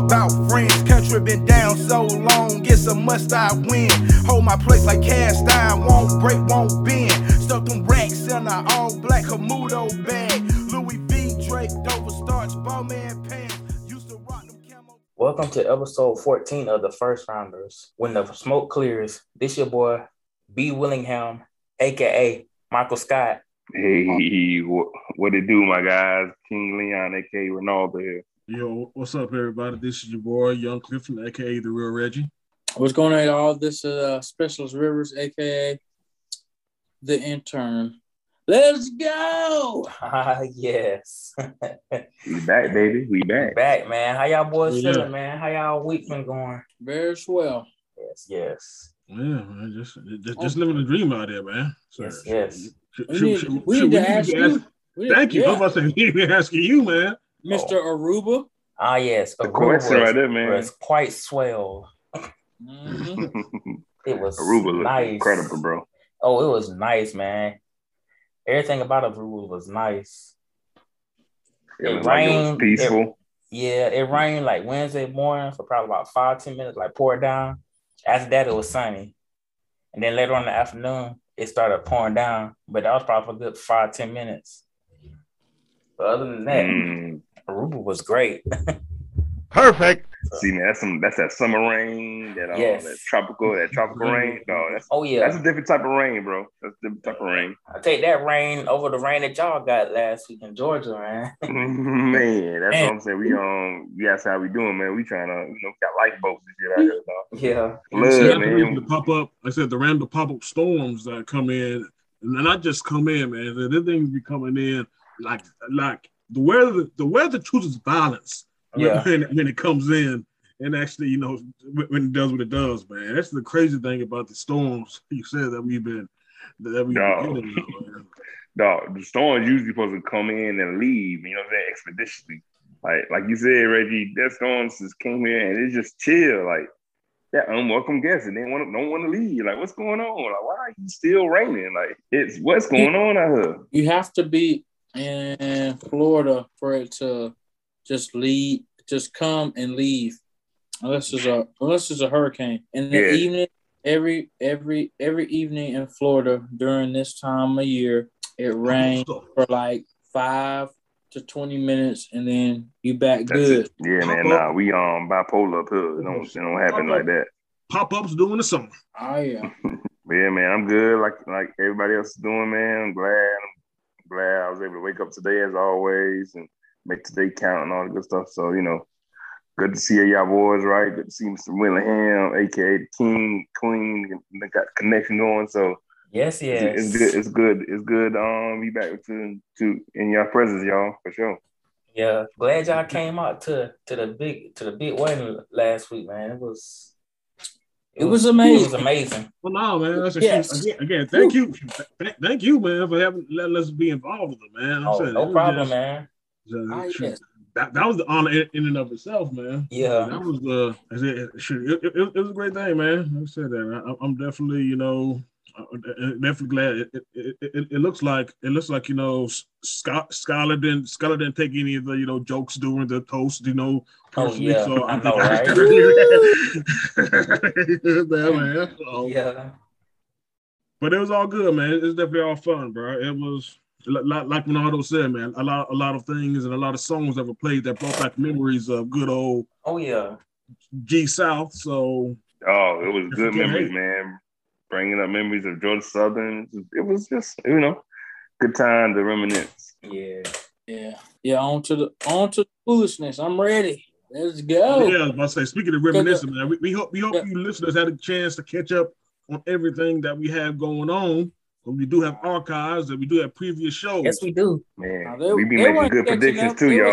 talk about friends. Country been down so long, guess a must I win. Hold my place like cast iron, won't break, won't bend. Stuck them racks in a all black Camudo bag. Louis V. Drake, Dover starch, Bowman pants. Used to rock them camo. Welcome to episode 14 of the First Rounders. When the smoke clears, this your boy B. Willingham, aka Michael Scott. Hey, what, what it do, my guys? King Leon, aka Ronaldo here. Yo, what's up, everybody? This is your boy, Young Clifton, aka the Real Reggie. What's going on, y'all? This is uh, Specialist Rivers, aka the intern. Let's go. Ah, yes. We back, baby. We back. Back, man. How y'all boys Yeah. feeling, man? How y'all week been going? Very swell. Yes, yes. Yeah, man, just just, just living the dream out there, man. So, Yes, yes. should- We should- need, should- we should need to ask you. we Thank you. I yeah, was about to say, we been asking you, man. Mr. Aruba. Ah, yes. The Aruba question was, right there, man. was quite swell. Mhm. It was Aruba looked nice. incredible, bro. Oh, it was nice, man. Everything about Aruba was nice. It It was like it was rained. peaceful. Yeah, it rained like Wednesday morning for probably about five, ten minutes, like poured down. After that, it was sunny. And then later on in the afternoon, it started pouring down, but that was probably for a good five, ten minutes. But other than that, Mm. Aruba was great. Perfect. See, man, that's some that's that summer rain, that uh, Yes. that tropical, that tropical rain. No, that's Oh yeah, that's a different type of rain, bro. That's a different type of rain. I take that rain over the rain that y'all got last week in Georgia, man. man, that's Man. what I'm saying. We um, we that's how we doing, man. We trying to, you know, got lifeboats and shit out here, dog. yeah, You see, Love, the reason man. to pop up. Like I said the random pop up storms that come in, and not just come in, man. The other things be coming in like like the weather. The weather chooses violence. when- Yeah. when, when it comes in and actually, you know, when when it does what it does, man. That's the crazy thing about the storms you said that we've been that we've No. been getting. now, man. Dog, the storm's usually supposed to come in and leave, you know what I'm saying, expeditiously. Like like you said, Reggie, that storm just came here and it's just chill. Like that unwelcome guest and they want to don't want to leave. Like, what's going on? Like, why are you still raining? Like, it's what's going on out here? You have to be in Florida for it to just leave, just come and leave, unless it's a unless it's a hurricane. In the Yeah. evening, every every every evening in Florida during this time of year, it rains for like five to twenty minutes, and then you back That's good. it. Yeah, man. Nah, we um bipolar up here. It don't, it don't happen like that. Pop ups during the summer. Oh yeah. Yeah, man, I'm good. Like like everybody else is doing, man. I'm glad. I'm glad I was able to wake up today as always and make today count and all the good stuff. So you know, good to see y'all boys, right? Good to see Mr. Willingham, aka the King, Queen. They got connection going. So yes, yes. it's, it's good. It's good. It's good. Um, be back to to in your presence, y'all, for sure. Yeah, glad y'all came out to to the big to the big wedding last week, man. It was It was It amazing. It was amazing. Well, no, man. That's a, Yes. again, again, thank you, thank you, man, for having letting us be involved with it, man. I'm Oh, saying, it no was problem, just- man. just- Ah, shoot, yes. that, that was the honor in, in and of itself, man. Yeah. that was the. I said, shoot, it, it, it was a great thing, man. I said that. I, I'm definitely, you know, uh, uh, definitely glad. It, it, it, it, it looks like it looks like you know, Scott Scholar didn't Scholar didn't take any of the you know jokes during the toast, you know. Oh, Personally, yeah, so I I'm know, yeah, man. So- Yeah. but it was all good, man. It's definitely all fun, bro. It was li- li- like Ronaldo said, man. A lot, a lot of things and a lot of songs that were played that brought back memories of good old Oh yeah. G South. So Oh, it was good It's memories, man. Bringing up memories of Georgia Southern. It was just you know, good time to reminisce. Yeah. Yeah. Yeah. On to the on to the foolishness. I'm ready. Let's go. yeah, I was about to say. Speaking of reminiscing, man, we, we hope we hope Yeah. you listeners had a chance to catch up on everything that we have going on. But we do have archives and we do have previous shows. Yes, we do. Man, Now, they- we be making good catching predictions up. too, y'all.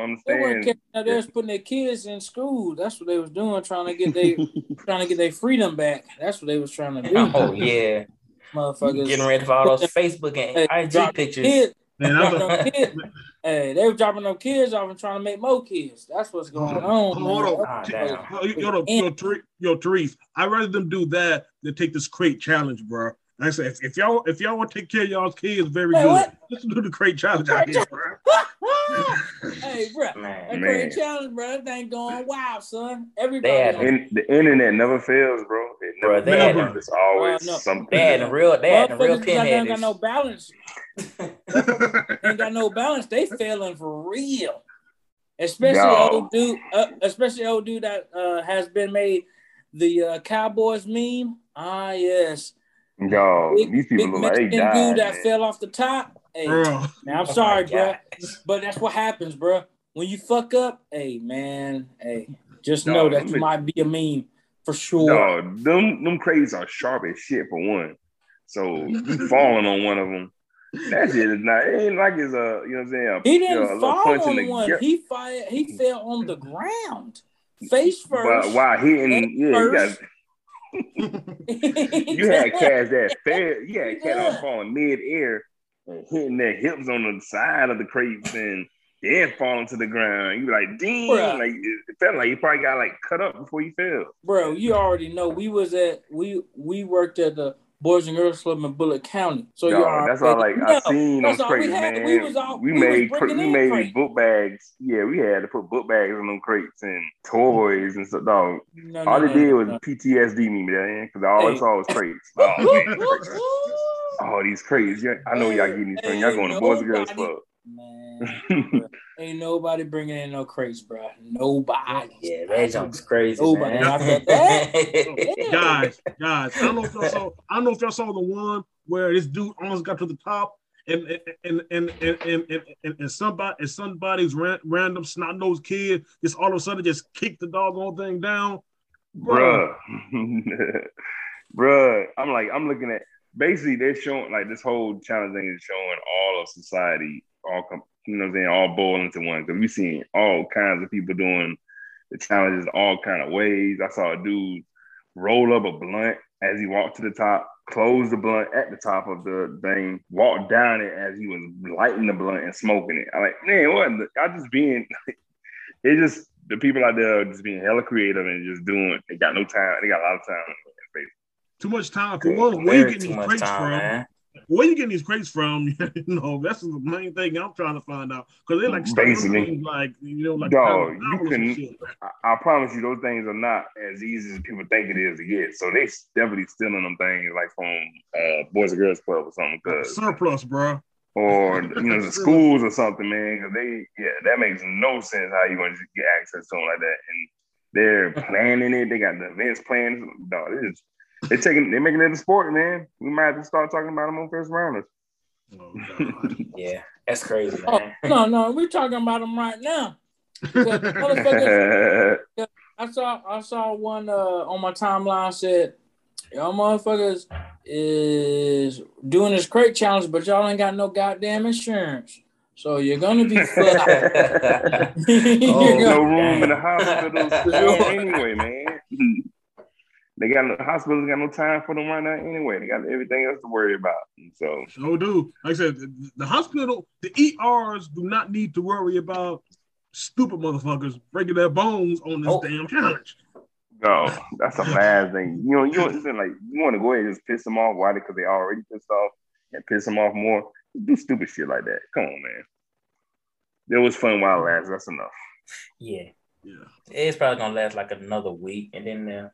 Was- I don't They weren't out there putting their kids in school. That's what they was doing, trying to get they trying to get their freedom back. That's what they was trying to do. Oh yeah. Motherfuckers Getting ready for all those Facebook Hey, and IG pictures. Kids, Man, I was, dropping them kids. Hey, they were dropping them kids off and trying to make more kids. That's what's going on. Hold on. man. That's- yo, yo, yo, yo, Therese, I'd rather them do that than take this crate challenge, bro. I said, if, if y'all if y'all want to take care of y'all's kids, very Wait, good. what? Let's do the crate challenge out here, bro. Hey, bro, that Man, great Man. challenge, bro. That thing going wild, son. They Everybody. had. In, the internet never fails, bro. It Bro, never they had- fails. It's always Uh, no. something. they had the real, they had the real Motherfuckers that ain't got no balance. ain't got no balance. They failing for real. Especially No. old dude, uh, especially old dude that uh, has been made the uh, Cowboys meme. Ah, yes. Yo, Big, these people big look like they Mexican died. dude that man. fell off the top. Hey, Bro, man, I'm Oh sorry, bro, but that's what happens, bro. When you fuck up, hey, man, hey, just No, know that you might be a meme for sure. No, them them crates are sharp as shit for one. So falling on one of them. That shit is not. It ain't like it's a you know what I'm saying. A, He you know, didn't a little fall on the one. gut. He fired. He fell on the ground, face But first. while hitting, yeah, you got first. you had cats that fell. You had cats that Yeah. was falling mid air and hitting their hips on the side of the crates and then falling to the ground. You be like, Bruh. like it it felt like you probably got like cut up before you fell. bro. You already know we was at we we worked at the Boys and Girls Club in Bulloch County. So Yo, already that's all like I seen That's those all we crates, man. We was all- we we made bringing we made crates. book bags. Yeah, we had to put book bags in them crates and toys and stuff. Dog, No, all no, they no, did was. PTSD me, man, because all I Hey. saw was crates. Oh, man, crates. Oh, these crates. Yeah, I know y'all getting these from. Y'all going to Boys and Girls Club. Man, ain't nobody bringing in no crates, bro. Nobody. Yeah, that junk's crazy, Nobody. man. I said that. Yeah. guys, guys, I don't know if y'all saw. I don't know if y'all saw the one where this dude almost got to the top, and and and and and and, and, and somebody and somebody's ran, random snot nosed kid just all of a sudden just kicked the doggone thing down. Bruh. Bruh. I'm like, I'm looking at basically they're showing like this whole challenge thing is showing all of society, all com- you know what I'm saying, all boil into one. Cause we seen all kinds of people doing the challenges all kind of ways. I saw a dude roll up a blunt as he walked to the top, close the blunt at the top of the thing, walk down it as he was lighting the blunt and smoking it. I'm like, man, what? the- I just being it just the people out there are just being hella creative and just doing. They got no time. They got a lot of time. Too much time for Yeah, one. Where you getting too these much crates from? man. Where you getting these crates from? you know, that's the main thing I'm trying to find out because they like Basically. like you know like Dog, you can- shit. I, I promise you, those things are not as easy as people think it is to get. So they definitely stealing them things like from uh, Boys and Girls Club or something, cause surplus, bro. or you know the schools or something, man. Cause they, yeah, that makes no sense how you to get access to something like that. And they're planning it. They got the events planned. Dog, it is. They're taking. They're making it a sport, man. We might have to start talking about them on first rounders. Oh, Yeah, that's crazy, Oh, man. no, no, we're talking about them right now. I saw I saw one uh, on my timeline said, y'all motherfuckers is doing this crate challenge, but y'all ain't got no goddamn insurance. So you're gonna be fucked. oh, You're no gonna- room in the Damn. hospitals for them anyway, man. They got no hospitals got no time for them right now anyway. They got everything else to worry about. So So do like I said, the, the hospital, the ERs do not need to worry about stupid motherfuckers breaking their bones on this Oh. damn challenge. no, that's a bad thing. You know, you want to like you want to go ahead and just piss them off. Why? Because they already pissed off and piss them off more. Do stupid shit like that. Come on, man. It was fun while it lasted. That's enough. yeah, Yeah. it's probably gonna last like another week, and then uh,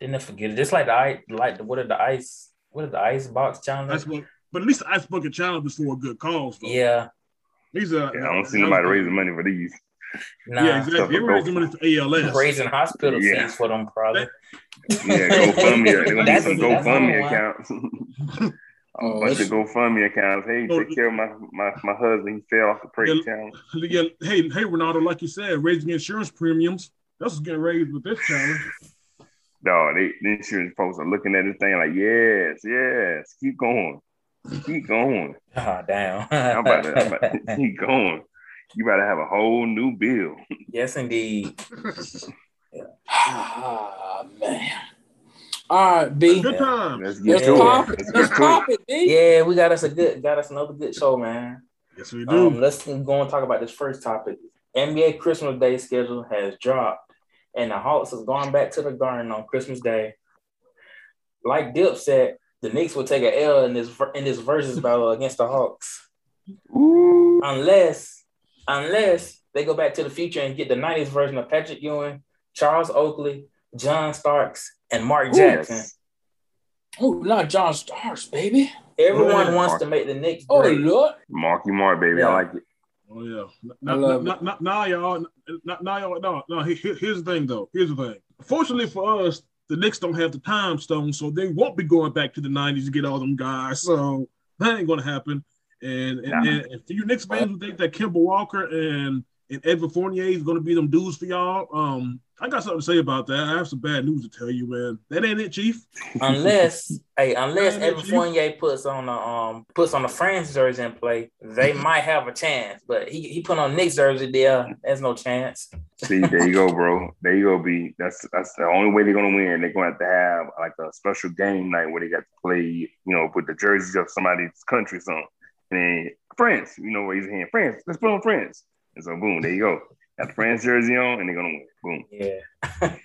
then they forget it. Just like the ice, like the, what are the ice, what are the ice box challenge? That's what but at least the ice bucket challenge is for a good cause. Though. yeah, These are Yeah, I don't see nobody raising money for these. nah, Yeah, exactly. They're raising money for ALS. raising hospital Yeah. fees for them probably. Yeah, GoFundMe. They're gonna need That's- some GoFundMe accounts. A Oh, bunch of GoFundMe accounts. Hey, Oh, take care of my my, my husband. He fell off the crate Yeah. challenge. Yeah, hey, hey, Ronaldo, like you said, raising insurance premiums. That's what's getting raised with this challenge. No, they the insurance folks are looking at this thing like, yes, yes, keep going, keep going. Oh damn. I'm about to, I'm about to keep going. You better have a whole new bill. yes, indeed. Ah man. All right, B. Good time. Let's get to pop it. it. Let's Let's pop it. it, B. Yeah, we got us a good, got us another good show, man. Yes, we do. Um, let's go and talk about this first topic. NBA Christmas Day schedule has dropped, and the Hawks is going back to the Garden on Christmas Day. Like Dip said, the Knicks will take an L in this in this versus battle against the Hawks, Ooh. unless unless they go back to the future and get the '90s version of Patrick Ewing, Charles Oakley, John Starks, and Mark Jackson. Yes. Oh, not John Starks, baby. Everyone Yeah. wants to make the Knicks Oh look. Lord. Marky Mark, baby. Yeah. I like it. Oh yeah. I Now, now, now, now y'all, now, now y'all, no, no. here- here- Here's the thing, though. Here's the thing. Fortunately for us, the Knicks don't have the time stone, so they won't be going back to the '90s to get all them guys. So that ain't gonna happen. And and, Nah. and, and for you Knicks fans who think that Kemba Walker and and Edward Fournier is gonna be them dudes for y'all, um, I got something to say about that. I have some bad news to tell you, man. That ain't it, Chief. Unless, hey, unless Man, Fournier puts on a um puts on a France jersey and play, they might have a chance. But he, he put on Knicks jersey there. There's no chance. See, there you go, bro. There you go, B. That's that's the only way they're gonna win. They're gonna have to have like a special game night where they got to play, you know, with the jerseys of somebody's country or something. And then France, you know, raise your hand. France, let's put on France. And so boom, there you go. Got the France jersey on and they're gonna win. Yeah.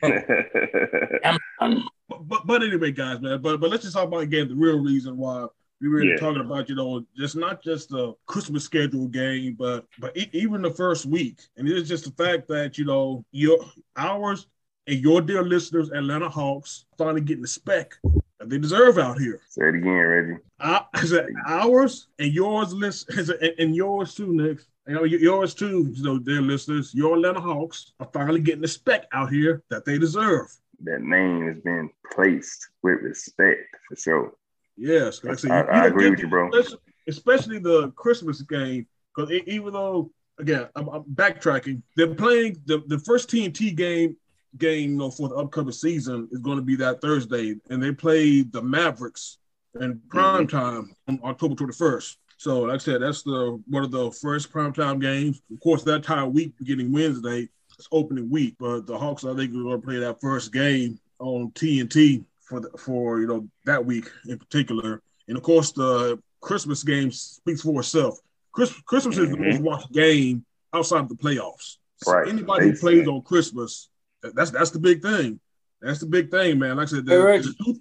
Boom. But, but but anyway, guys, man. But but let's just talk about again the real reason why we were Yeah. talking about you know just not just the Christmas schedule game, but but e- even the first week, and it's just the fact that you know your ours and your dear listeners, Atlanta Hawks, finally getting the spec that they deserve out here. Say it again, Reggie. Uh, is that ours and yours list is it- and yours too, Nick. You know, yours too, you know, dear listeners, your Atlanta Hawks are finally getting the spec out here that they deserve. That name has been placed with respect for sure. Yes, like I, said, I- you- I agree with you, bro. Especially, especially the Christmas game, because even though again I'm, I'm backtracking, they're playing the, the first TNT game game you know, for the upcoming season is going to be that Thursday, and they play the Mavericks in prime Mm-hmm. time on October 21st. So, like I said, that's the one of the first primetime games. Of course, that entire week beginning Wednesday it's opening week, but the Hawks I think are going to play that first game on TNT for the, for you know that week in particular. And of course, the Christmas game speaks for itself. Chris, Christmas is the most mm-hmm. watched game outside of the playoffs. So Right. Anybody who plays say. on Christmas, that's that's the big thing. That's the big thing, man. Like I said, Hey, the- Reggie. the-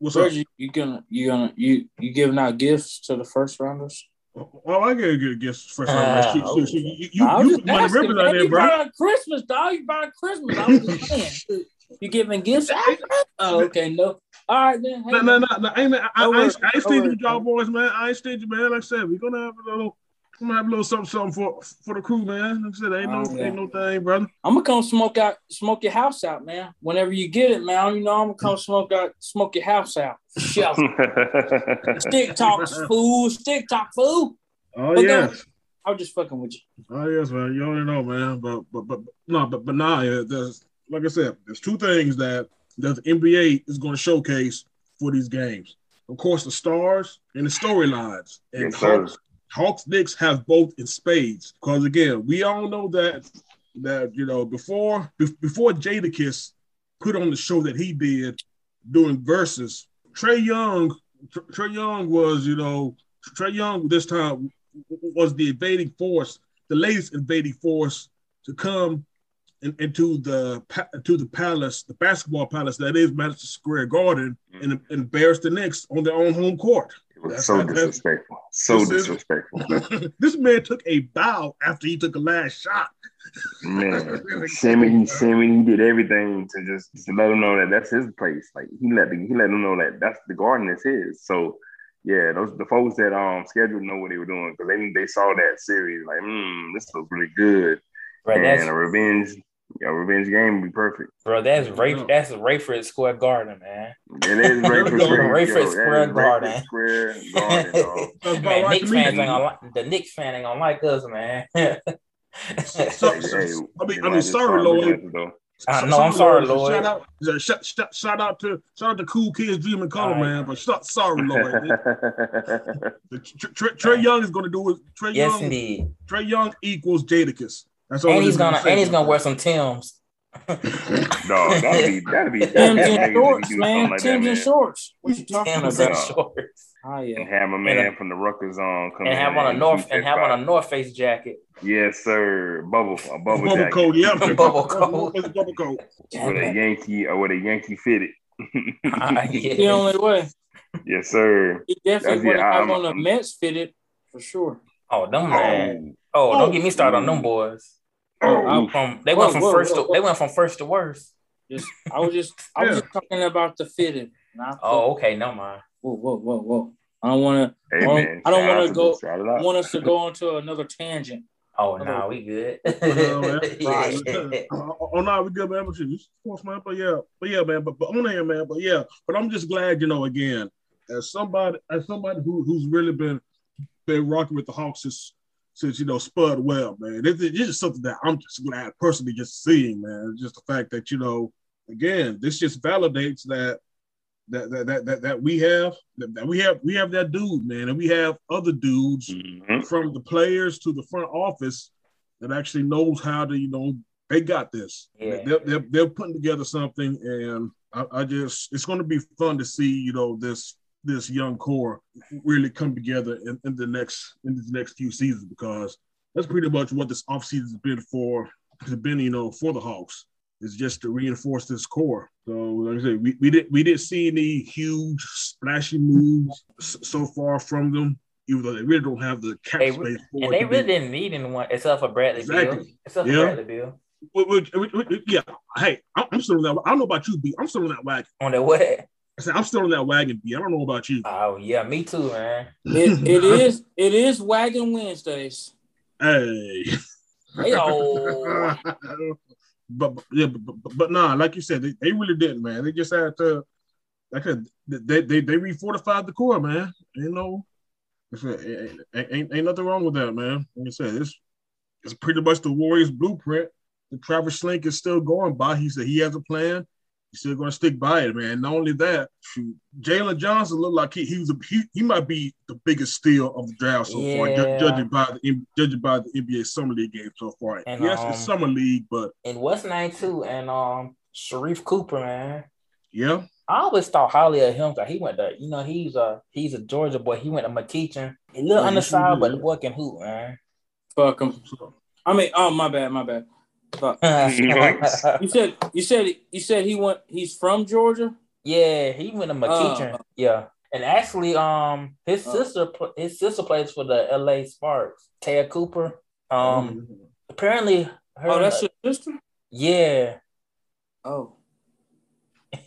what's up? Reggie, you gonna you gonna you you giving out gifts to the first rounders? Well, I gotta get a guess first. Round. So, so you, you, you, I you put money asking, ribbons man. out there, You bro. buying Christmas, dog. You buying Christmas. I was just saying. You giving gifts? Oh, okay, no. All right then. Hey, No, no, no, no. I ain't, I, I, Don't I I ain't stingy with y'all boys, man. I ain't stingy, man. Like I said, we're gonna have a little, we're gonna have a little something, something for for the crew, man. Like I said, ain't no, Oh, yeah. ain't no thing, brother. I'm gonna come smoke out, smoke your house out, man. Whenever you get it, man, you know I'm gonna come smoke out, smoke your house out. For sure. Stick talk, fool. Stick talk, fool. Oh Okay. yes, I was just fucking with you. oh yes, man. You already know, man. But but but no, but but now yeah, there's like I said, there's two things that that the NBA is going to showcase for these games. Of course, the stars and the storylines. And yes, sir. Hawks, Knicks have both in spades. Because again, we all know that that you know before be- before Jadakiss put on the show that he did doing Verzuz, Trae Young, Trae Young was you know Trae Young this time was the invading force, the latest invading force to come in, into the to the palace, the basketball palace that is Madison Square Garden, and, and embarrass the Knicks on their own home court. It was That's- so that's- disrespectful. So This is- disrespectful. this man took a bow after he took a last shot. Man, Shimmy, he shimmy, he did everything to just to let him know that that's his place. Like he let the, he let them know that that's the garden is his. So yeah, those the folks that um scheduled know what they were doing because they they saw that series like, hmm, this looks really good, Bro, and a revenge, a revenge game would be perfect. bro, that's Ray, that's Rayford Square Garden, man. It is Rayford. Square, Rayford yo, that is Square Rayford Garden. Square Garden, dog. That's about man, Knicks fans ain't gonna like the Knicks fan ain't gonna like us, man. So- Hey, so- hey, I mean, you I mean, might just sorry, start Lloyd. looking at it, though. I know, I'm sorry, Lloyd. Shout out, shout, shout, shout out to shout out to Cool Kids Dream and Color, All right. man. But so- sorry, Lloyd. Trey, Trey, Trae Young is going to do it. Trey yes, Young. indeed. Trae Young equals Jadakiss. That's all. And it he's is gonna and he's gonna wear some Tims. No, that'd be that'd be Tim's that'd and shorts, man. something like Tim's man. and shorts. What you talking Tims about? and shorts. Oh yeah. And have a man from the Rutgers on come And in have on a North and have on a North Face jacket. Yes, sir. Bubble, a bubble, Bubble jacket. coat, yeah. Bubble coat. Bubble coat. With a. Yankee or with a Yankee fitted. Ah, The only way. yes, sir. He definitely would have I'm- on a I'm- Mets fitted for sure. Oh, them man. Oh, don't get me started on them boys. Oh, From they went Whoa, from whoa, first whoa, to whoa. they went from first to worst. Just I was just I was Yeah. just talking about the fitting. Not Oh, okay, no mind. whoa, whoa, whoa, whoa. I don't want hey I don't- man, I don't wanna go- them. To want us to go into another tangent. Oh no, we good. No, man. Yeah. Oh, oh, no, we good, man. But shit, sports, man. But yeah, but yeah, man. But, but on there, man. But yeah, but I'm just glad, you know, again, as somebody, as somebody who who's really been been rocking with the Hawks since since you know Spud Webb, man. This, this is something that I'm just glad personally just seeing, man. Just the fact that you know, again, this just validates that. That, that, that, that, that we have that, we have we have that dude man and we have other dudes Mhm. from the players to the front office that actually knows how to, you know, they got this. Yeah. They're, they're, they're putting together something, and I, I just, it's going to be fun to see, you know, this this young core really come together in, in the next in the next few seasons because that's pretty much what this offseason has been for, has been, you know, for the Hawks. Is just to reinforce this core. So, like I said, we, we didn't we didn't see any huge splashy moves so far from them, even though they really don't have the cap They space for and they to be- really didn't need anyone except for Bradley Beal. Exactly. Except for Yeah. Bradley Beal. Well, well, yeah. Hey, I'm I'm still on that. I don't know about you, B. I'm still on that wagon. On the what? I said I'm still on that wagon, B. I don't know about you. Oh yeah, me too, man. It, it is it is Wagon Wednesdays. Hey. Hey, but but- yeah, but, but, but nah, like you said, they, they really didn't, man. They just had to, like I they they they refortified the core, man. You know, Like I said, ain't, ain't, ain't nothing wrong with that, man. Like I said, it's it's pretty much the Warriors blueprint. The Travis Schlenk is still going by. He said he has a plan. He's still going to stick by it, man. Not only that, shoot, Jalen Johnson looked like he, he was a, he, he might be the biggest steal of the draft so far, ju- judging by the judging by the NBA summer league game so far. And, yes, um, it's summer league, but And what's name too? And um Sharife Cooper, man. yeah, I always thought highly of him because he went to, you know, he's a he's a Georgia boy. He went to McEachern. He little Yeah, he undersized, sure but did. the boy can hoop, man. Fuck him. I mean, oh my bad, my bad. Fuck. You said you said you said he went. He's from Georgia. yeah, he went to McEachern. Uh, yeah, and actually, um, his Uh. sister his sister plays for the L.A. Sparks. Te'a Cooper. Um, apparently, her. Oh, that's your sister. yeah, Oh.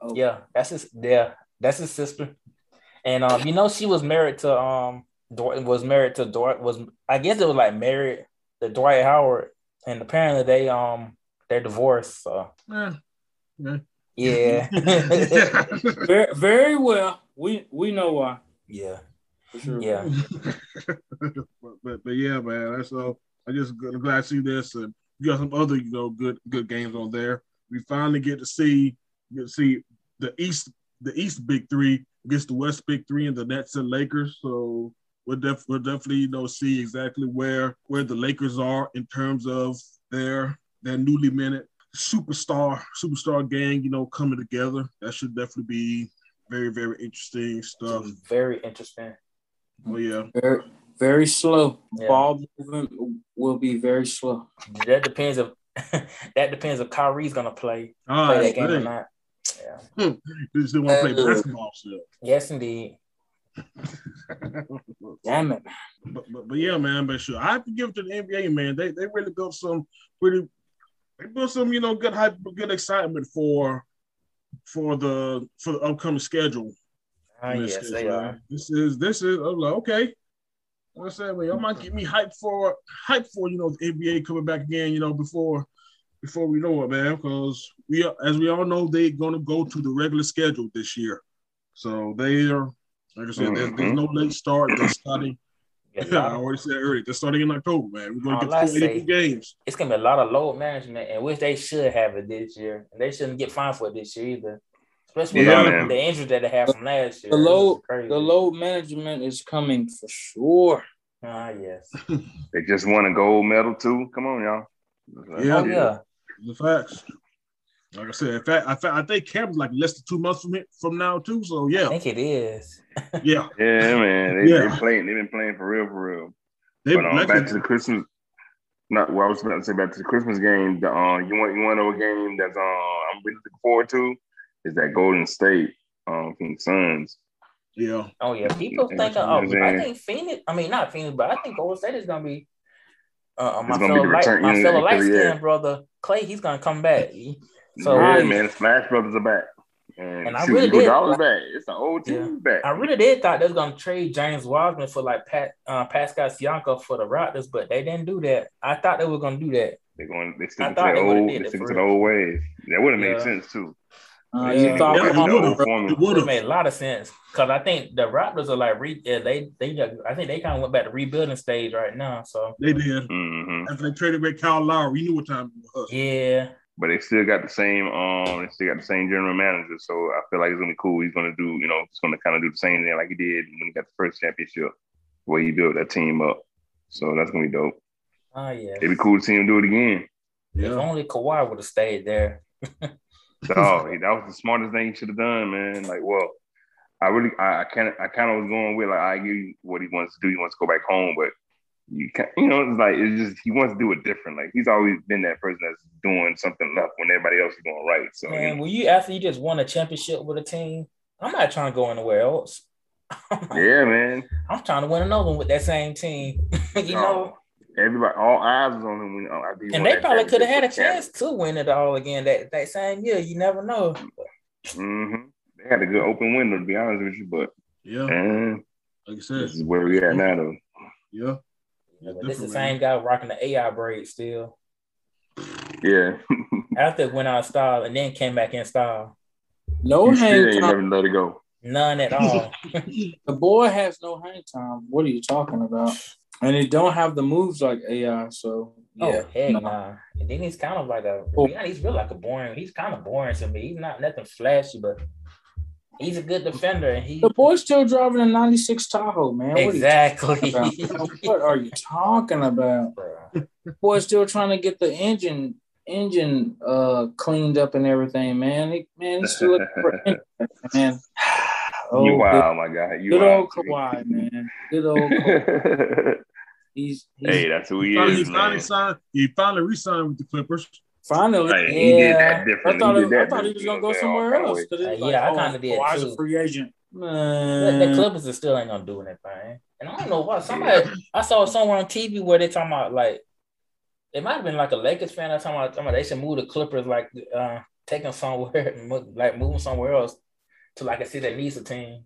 Oh. yeah, that's his. Yeah, that's his sister. And um, you know, she was married to um, Dwight was married to Dwight was I guess it was like married to Dwight Howard, and apparently they um they're divorced. So eh, eh. yeah, Very, very well. We we know why. yeah, For sure. yeah. but, but but yeah, man. That's all. I just I'm glad to see this, and you got some other you know good good games on there. We finally get to see get to see the East the East Big Three against the West Big Three and the Nets and Lakers. So we'll, def- we'll definitely you know see exactly where where the Lakers are in terms of their their newly minted superstar superstar gang. You know coming together. That should definitely be very very interesting stuff. Very interesting. Oh yeah. Very very slow. Yeah. Ball movement will be very slow. That depends if that depends if Kyrie's gonna play All play that game or not. Yeah. You still want to play basketball still. Yes, indeed. Damn it. but, but but yeah, man. But sure, I have to give it to the NBA, man. They they really built some pretty. They built some, you know, good hype, good excitement for for the for the upcoming schedule. This yes, case, they are. This is this is. I'm like, okay. I said, man, y'all might get me hype for hype for you know the NBA coming back again. You know before before we know it, man. Because we as we all know, they're gonna go to the regular schedule this year. So they are. Like I said, there's, there's no late start. They're starting. Yeah, Yeah, I already said earlier. They're starting in October, man. We're gonna I get 482 say- games. it's gonna be a lot of load management, and which they should have it this year. And they shouldn't get fined for it this year either. Especially Yeah, with man. the injury that they had from last year. The load the load management is coming for sure. Ah, yes. They just won a gold medal too. Come on, y'all. Yeah. Oh yeah. The facts. Like I said, in fact, I, fa- I think camp's like less than two months from it from now too. So yeah, I think it is. yeah. Yeah, man. They, Yeah. they playing. They've been playing for real, for real. They but um, like back to the Christmas. Not what I was about to say. Back to the Christmas game. The uh, you want you want to know a game that's uh, I'm really looking forward to is that Golden State um from the Suns Yeah. Oh yeah, people Yeah, think. that's Oh, I'm I saying. think Phoenix. I mean, not Phoenix, but I think Golden State is gonna be. Uh, my gonna be fellow light, my fellow light skinned yeah. brother Klay, he's gonna come back. So yeah, I, man, the Splash Brothers are back. And, And I really Iguodala's did- back. It's the old team back. I really did thought they was gonna trade James Wiseman for like Pat uh, Pascal Siakam for the Raptors, but they didn't do that. I thought they were gonna do that. They're going. They I stick to the old. They stick to the old ways. That would have made Yeah. sense too. Uh, Yeah, you thought yeah, it would've. It would've. made a lot of sense because I think the Raptors are like re- yeah, they they I think they kind of went back to rebuilding stage right now. So They did. hmm After they traded with Kyle Lowry, you knew what time it was. yeah, But they still got the same. Um, they still got the same general manager. So I feel like it's gonna be cool. He's gonna do. You know, he's gonna kind of do the same thing like he did when he got the first championship, where he built that team up. So that's gonna be dope. oh yeah. It'd be cool to see him do it again. If Yeah. only Kawhi would have stayed there. Oh, that was the smartest thing he should have done, man. Like, well, I really, I, I kind of, I kind of was going with like, I give you what he wants to do. He wants to go back home, but you can, you know, it's like it's just he wants to do it different. Like he's always been that person that's doing something left when everybody else is going right. So, you Man, know, will you after you just won a championship with a team? I'm not trying to go anywhere else. yeah, man. I'm trying to win another one with that same team. you know, Everybody, all eyes was on him when uh, after he and they probably could have had a championship chance to win it all again that, that same year. You never know. Mm-hmm. They had a good open window, to be honest with you, but Yeah. man, Like I said. this is where we at now, though. Yeah. Yeah, but this the different, same guy rocking the AI braid still. Yeah, After it went out of style and then came back in style. no you still hang ain't time. never let it go. None at all. The boy has no hang time. What are you talking about? And he don't have the moves like AI. So Oh yeah, heck no. nah. And then he's kind of like a Oh. yeah, he's real like a boring. He's kind of boring to me. He's not nothing flashy, but he's a good defender. And he the boy's still driving a '96 Tahoe, man. What are exactly. talking what are you talking about? Bruh. Boy's still trying to get the engine engine uh cleaned up and everything, man. He, man, he's still looking for engine, man. Oh, you good, wild, my guy. You good wild. old Kawhi, man. Good old Kawhi. He's, he's hey, that's who he Finally, he is, finally man. signed. He finally re-signed with the Clippers. Finally. Hey, he did yeah. that I thought, He it, did I thought he was gonna go somewhere else. ways. 'cause it's Uh, like, yeah, I oh, kinda did Kawhi's too. a free agent. The, the Clippers are still ain't gonna do anything. And I don't know why. Somebody I saw somewhere on TV where they talking about like it might have been like a Lakers fan or talking about, talking about they should move the Clippers like uh taking somewhere like moving somewhere else to like a city that needs a team.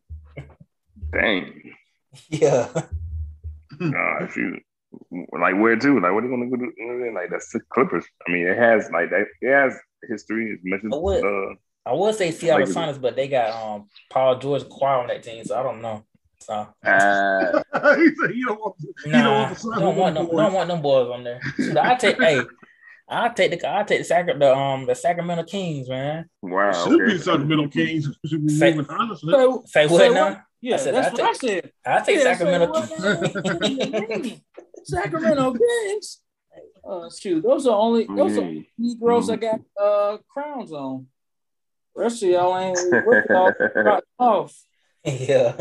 Dang. Yeah. Nah, shoot. Like where to? Like what are you gonna go do? Like that's the Clippers. I mean, it has like that. It has history. It's mentioned. But what- Uh, I would say Seattle Lakers. Sonics, but they got um Paul George Kawhi on that team, so I don't know. So uh, he said he don't want. He don't want the don't want on them, board. don't want them boys on there. Shoot, I take hey, I take the I take the Sacra, the um the Sacramento Kings, man. wow. Should be Okay. the Sacramento Kings. Should be Say- moving honestly. So, Say what Say now? what? Yeah, I said, that's I what take- I said. I take Yeah, Sacramento what. Sacramento Kings. Uh, shoot, those are only those are Mm. Negroes that got uh crowns on. Rest of y'all ain't rest of y'all got off. yeah.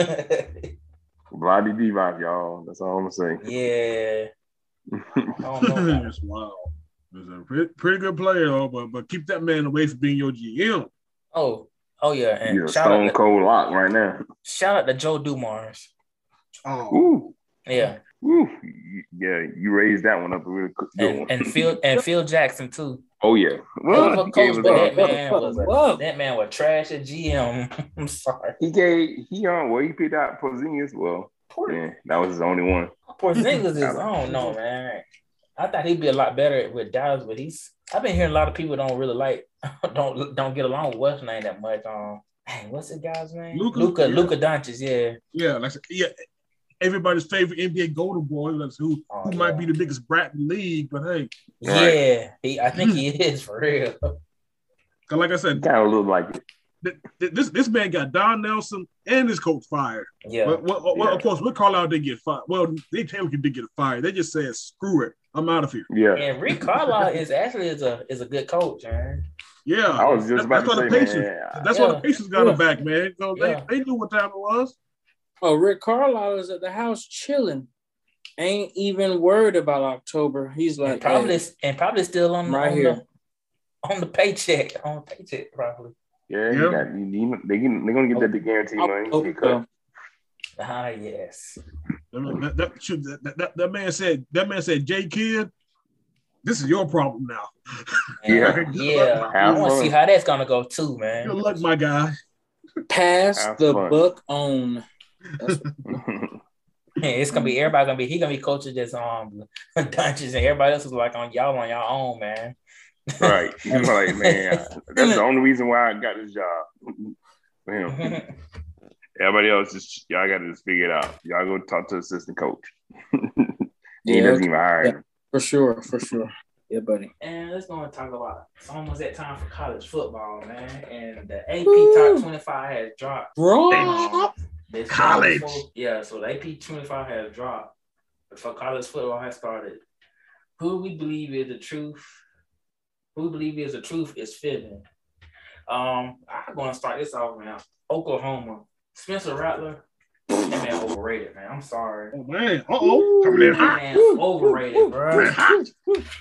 Vlade Divac, y'all. That's all I'm gonna say. yeah. I don't know. That's wild. He's a pretty, pretty good player, though, but but keep that man away from being your GM. Oh, oh yeah. And You're shout stone out, to, cold lock right now. shout out to Joe Dumars. Oh, Ooh, Yeah. ooh, yeah. You raised that one up a real good one. And, and Phil and Phil Jackson too. oh yeah. Well, Well, he course, gave but that man was Whoa. that man was trash at GM. I'm sorry. He gave he on well he picked out Porzingis. Well, Poor, yeah, that was his only one. Porzingis is I don't know, man. I thought he'd be a lot better with Dallas, but he's. I've been hearing a lot of people don't really like, don't don't get along with what's name that much. Um, dang, what's the guy's name? Luka? Luca, Yeah. Luka Doncic. Yeah. yeah, like yeah. Everybody's favorite NBA Golden Boy, that's who Oh, who yeah. might be the biggest brat in the league, but hey, Yeah, he. I think he is for real. 'cause like I said, Kind of looked like it. th- th- this this man got Don Nelson and his coach fired. Yeah, Well, well, well, Yeah. of course, Rick Carlisle did get fired. Well, they technically did get fired. They just said, "Screw it, I'm out of here." Yeah. and Rick Carlisle is actually is a is a good coach, man. Yeah, I was just about That's to why say, the Pacers- man. that's why the Pacers got Yeah. him back, man. So Yeah. they, they knew what time it was. Oh, Rick Carlisle is at the house chilling. Ain't even worried about October. He's And like, probably hey, and probably still on, Right on here. the on the paycheck on the paycheck probably. Yeah, Yeah. you got you, you, they get, they're gonna get that the guarantee money. Oh, Because uh, Ah, yes. That, that, that, that, that man said, that man said, J Kidd, this is your problem now. Yeah. yeah. I Have want to see how that's gonna go too, man. Good luck, my guy. Pass Have the fun. buck on. Hey, it's gonna be everybody gonna be he gonna be coaching this um dungeons and everybody else is like on y'all on your own, man. right. He's like, man, that's the only reason why I got this job. For him. Everybody else just y'all gotta just figure it out. Y'all go talk to assistant coach. he Yeah, doesn't even hire him. For sure, for sure. Yeah, buddy. And let's go and talk about it's almost that time for college football, man. And the AP Woo. top 25 has dropped. Bro, This College. before- yeah, so the AP 25 has dropped. For college football has started. Who we believe is the truth, who believe is the truth is fitting. Um, I'm gonna start this off, now. Oklahoma. Spencer Rattler, that man overrated, man. I'm sorry. Oh man, uh oh, coming in That hot. man overrated, bro.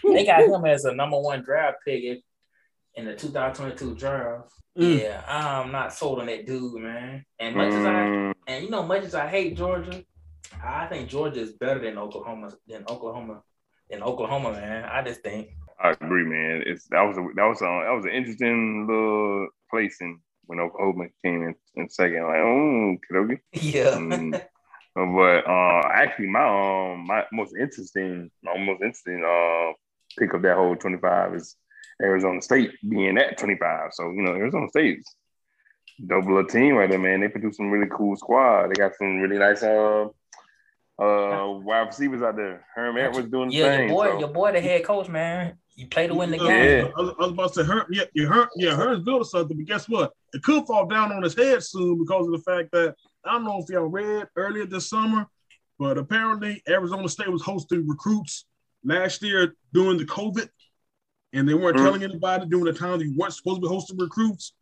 They got him as a number one draft pick in the 2022 draft. Mm. Yeah, I'm not sold on that dude, man. And much as I Mm, and you know, much as I hate Georgia, I think Georgia is better than Oklahoma than Oklahoma than Oklahoma, man. I just think. I agree, man. It's that was a that was a, that was an interesting little placing when Oklahoma came in, in second. Like, oh, Kadogi. Yeah. Mm. but uh, actually, my um my most interesting, my most interesting uh pick of that whole twenty five is Arizona State being at twenty five. So you know, Arizona State's double a team right there, man. They produce some really cool squad. They got some really nice uh uh wide receivers out there. Herm Edwards doing the yeah, thing. your boy, so- your boy, the head coach, man. You play to win the Uh, game. Yeah. I, was, I was about to say, Her, yeah, yeah, Her, yeah, Hearns built or something, but guess what? It could fall down on his head soon because of the fact that I don't know if y'all read earlier this summer, but apparently Arizona State was hosting recruits last year during the COVID, and they weren't Mhm. telling anybody during the time they weren't supposed to be hosting recruits.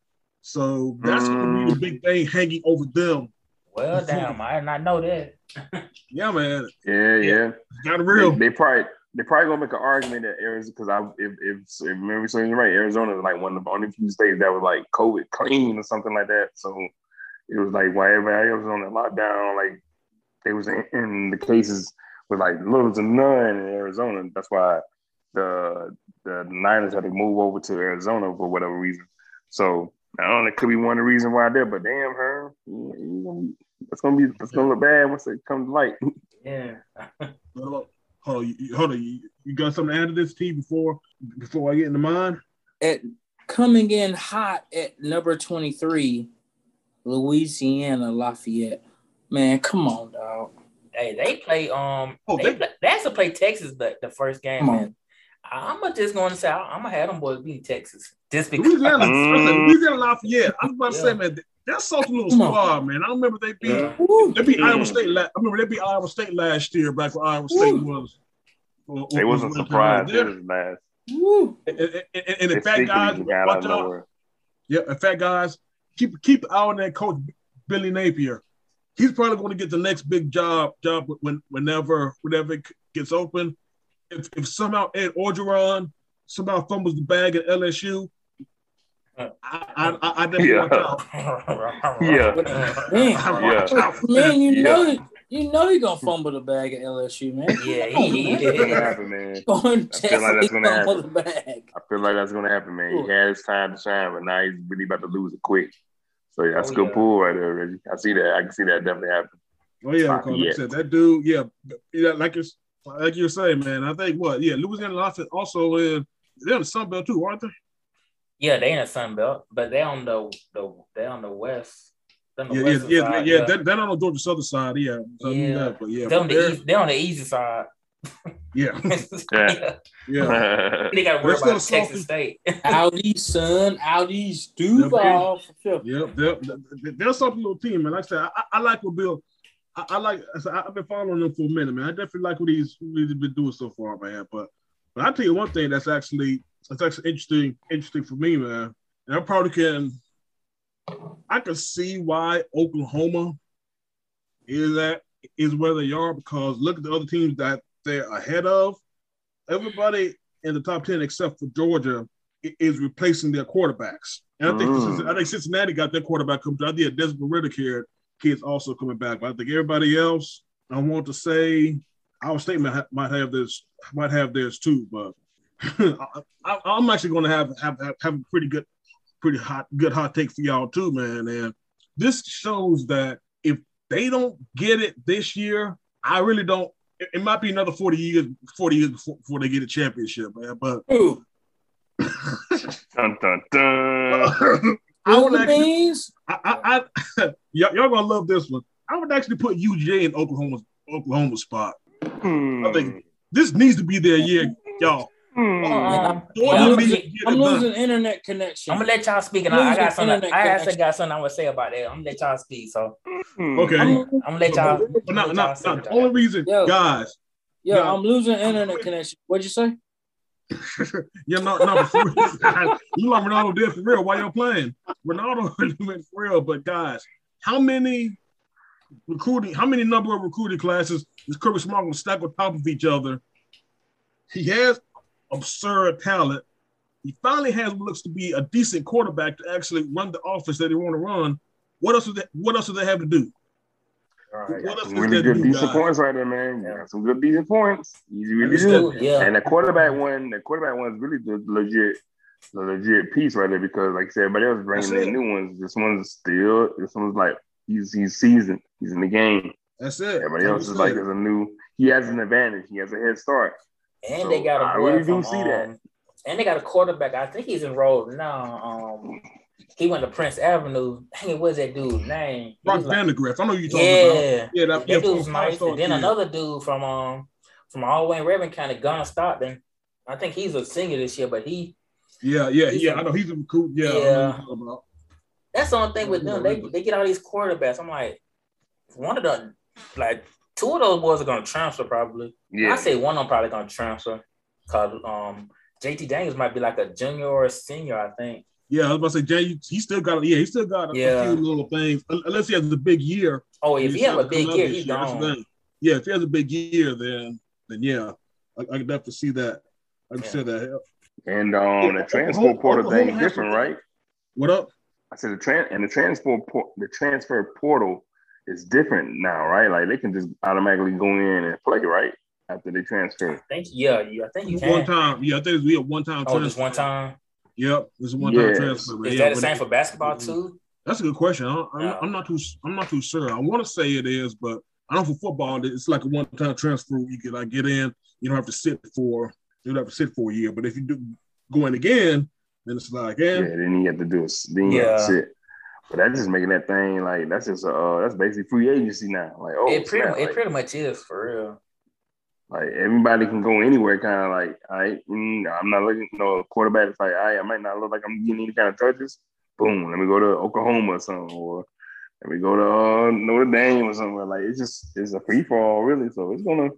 So that's going to be the big thing hanging over them. Well, damn, I did not know that. Yeah, man, yeah, yeah. got real. They, they probably they probably gonna make an argument that Arizona because I if if, if memory serves me right, Arizona is like one of the only few states that was like COVID clean or something like that. So it was like why everybody else was on the lockdown, like they was in, in the cases with like little to none in Arizona. That's why the the Niners had to move over to Arizona for whatever reason. So I don't know, it could be one of the reasons why they're, but damn her, you, you gonna, that's gonna be that's gonna look bad once it comes to light. Yeah. Hold on, hold on, you, hold on. You, you got something to add to this, T, before before I get into mine? at coming in hot at number 23, Louisiana Lafayette. Man, come on, dog. Hey, they play. Um, Oh, they, they- play, they have to play Texas the, the first game. Come on. Man. I'm gonna just going to say I'm gonna have them boys beat Texas just because. Louisiana, I said Mm. Louisiana Lafayette. I was about to Yeah. say, man, that's such a little squad, man. I remember they beat Yeah. They beat Mm. Iowa State. La- I remember they beat Iowa State last year, back when Iowa State Woo. was. was- They was wasn't ranked surprised. It was last. Woo. And, and, and, and in fact, guys, watch out. Yeah, in fact, guys, keep keep an eye on that coach Billy Napier. He's probably going to get the next big job job when whenever whenever it gets open. If, if somehow Ed Orgeron somehow fumbles the bag at LSU, I I, I, I definitely Yeah. watch out. Yeah. Man, Yeah. Out. man, you Yeah. know you know he gonna fumble the bag at LSU, man. Yeah, he man. That's gonna happen, man. Going I feel like that's gonna fumble the bag. I feel like that's gonna happen, man. He had his time to shine, but now he's really about to lose it quick. So yeah, that's Oh, a good yeah. pull right there, Reggie. I see that. I can see that definitely happen. Oh yeah, like I said, that dude, yeah, yeah, like it's like you're saying, man. I think what, yeah, Louisiana Lafayette also in they're in the Sun Belt too, aren't they? Yeah, they in the Sun Belt, but they on the the they on the west. On the Yeah, yeah, western yeah, side, yeah. They're, they're not on Georgia Southern side, yeah. So I knew Yeah. that, but yeah, They on but the they're- on the easy side. yeah, Yeah. yeah. They got to worry They're still about salty. Texas State. Audi, son, Audi's Duval for sure. Yep, they're, they're, they're something little team, man. Like I said, I, I like what Bill. I, I like. I said, I've been following them for a minute, man. I definitely like what he's really been doing so far, man. But but I tell you one thing that's actually that's actually interesting interesting for me, man. And I probably can. I can see why Oklahoma is that is where they are because look at the other teams that they're ahead of. Everybody in the top ten except for Georgia is replacing their quarterbacks. And I think Mm. I think Cincinnati got their quarterback come. I did Desmond Ridder here kids also coming back. But I think everybody else, I want to say, our statement might have this, might have theirs too. But I, am actually going to have, have have have a pretty good, pretty hot, good hot take for y'all too, man. And this shows that if they don't get it this year, I really don't. It, it might be another 40 years, 40 years before, before they get a championship, man. But Ooh. dun dun dun. I would actually, I, I, I y'all, y'all gonna love this one. I would actually put UJ in Oklahoma's Oklahoma spot. Hmm. I think this needs to be their year, y'all. Uh, I'm, losing, I'm losing internet connection. I'm gonna let y'all speak, and I, I got something. I actually got something I want to say about that. I'm gonna let y'all speak. So hmm. okay, I'm, I'm gonna let y'all. But not, not, not the only reason, yo, guys. Yeah, yo, I'm losing internet connection. What'd you say? yeah, no, no, you like Ronaldo did for real while you're playing. Ronaldo went for real, but guys, how many recruiting, how many number of recruiting classes is Kirby Smart going to stack on top of each other? He has absurd talent. He finally has what looks to be a decent quarterback to actually run the offense that they want to run. What else? They, what else do they have to do? Right, some really good decent points right there, man. Yeah. some good decent points. You really do. Yeah. And the quarterback one, the quarterback one is really the legit, the legit piece right there because, like I said, everybody else bringing in new ones. This one's still, this one's like he's he's seasoned. He's in the game. That's it. Everybody else is like is a new. He has an advantage. He has a head start. And so they got a I really do see um, that. And they got a quarterback. I think he's enrolled now. Um, he went to Prince Avenue. Hey, what's that dude's name? Brock like. I know you talking yeah, about. Yeah, that, that dude's nice. And then another dude from um from all the way in Rabun County, Gunner Stockton. I think he's a singer this year, but he. Yeah, yeah, yeah. A, I know he's a cool. Yeah, yeah. That's the only thing with them. They they get all these quarterbacks. I'm like, one of the like two of those boys are gonna transfer probably. Yeah. I say one of them probably gonna transfer because um JT Daniels might be like a junior or a senior, I think. Yeah, I was about to say Jay. He still got yeah, he still got a, yeah. a few little things. Unless he has a big year. Oh, if he has a big year, he's gone. Yeah, if he has a big year, then then yeah, I, I can definitely see that. I can yeah. see that. And um, the transport portal thing is different, right? What up? I said the trans and the transport por- the transfer portal is different now, right? Like they can just automatically go in and play, right? After they transfer. I think yeah, yeah. I think you can. One time, yeah. I think we have one time. Oh, transfer. just one time. Yep, this is one time transfer. Is yeah, that the same for basketball too? That's a good question. I, am no. I'm not too. I'm not too sure. I want to say it is, but I don't know for football it's like a one time transfer. You can like get in. You don't have to sit for. You don't have to sit for a year. But if you do go in again, then it's like yeah. Yeah, then you have to do it. Then you yeah. have to sit. But that's just making that thing like that's just uh that's basically free agency now. Like oh, it pretty snap, it like, pretty much is for real. Like everybody can go anywhere, kind of like I, mm, I'm not looking, you know, quarterback. It's like I, I might not look like I'm getting any kind of touches. Boom, let me go to Oklahoma or something, or let me go to uh, Notre Dame or somewhere. Like it's just it's a free fall, really. So it's gonna it's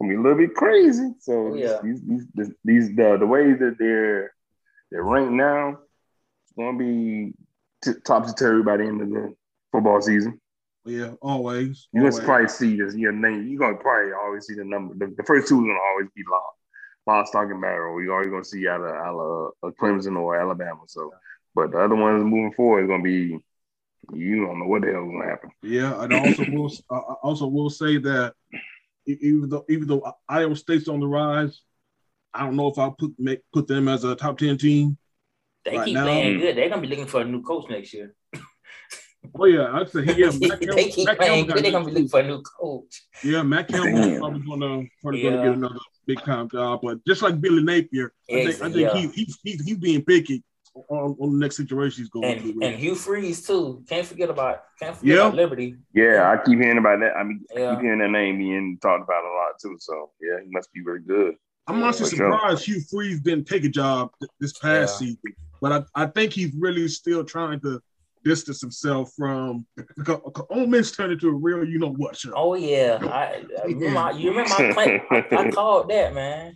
gonna be a little bit crazy. So yeah. these these these the the way that they're they're ranked now, it's gonna be t- topsy turvy by the end of the football season. Yeah, always. You're gonna probably see this your name. You're gonna probably always see the number. The, the first two are gonna always be Law, Law Stock and Barrel. You're always gonna see out of, out of uh, Clemson or Alabama. So, but the other ones moving forward is gonna be. You don't know what the hell is gonna happen. Yeah, and I also will I also will say that even though even though Iowa State's on the rise, I don't know if I put make put them as a top ten team. They right keep now. playing hmm. good. They're gonna be looking for a new coach next year. Oh yeah, I'd say yeah. Matt they keep Matt playing good. They're gonna be looking for a new coach. Yeah, Matt Campbell probably gonna probably yeah. gonna get another big time job. But just like Billy Napier, I think, I think yeah. he, he's, he's he's being picky on, on the next situation he's going and, to. And Hugh Freeze too. Can't forget about can't forget yeah. about Liberty. Yeah, I keep hearing about that. I mean, yeah. I keep hearing that name being talked about a lot too. So yeah, he must be very good. I'm honestly surprised Hugh Freeze didn't take a job this past season, but I, I think he's really still trying to distance himself from Ole Miss turned into a real you know what show. Oh yeah, I, I remember, you remember my play, I, I, called that man.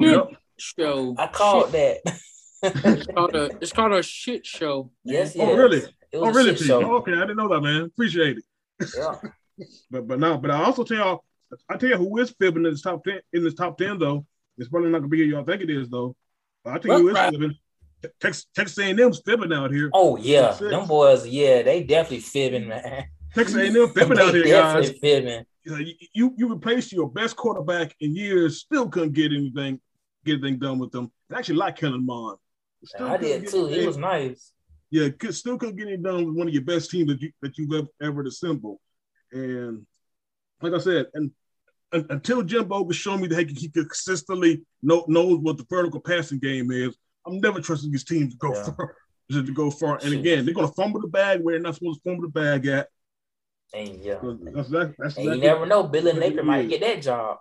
yep. Show. I called shit. that. it's called a it's called a shit show. Yes, yes. Oh really? Oh really? Oh, okay, I didn't know that, man. Appreciate it. Yeah. but but now, but I also tell y'all, I tell you who is fibbing in this top ten in this top ten though. It's probably not gonna be who y'all think it is though. I think who is fibbing. Texas, Texas A&M's fibbing out here. Oh yeah, them boys, yeah, they definitely fibbing, man. Texas A&M fibbing out here, definitely guys. fibbing. You, you, you replaced your best quarterback in years, still couldn't get anything get anything done with them. I actually like Kellen Mond. Still I did too. He was nice. yeah, could, still couldn't get anything done with one of your best teams that you that you've ever, assembled. And like I said, and, until Jimbo can show me that he consistently know, knows what the vertical passing game is, I'm never trusting these teams to go Yeah. far. To go far. And again, they're gonna fumble the bag where they're not supposed to fumble the bag at. And yeah. That's, that's, that's And you exactly- never know, Billy what it Napier might get that job.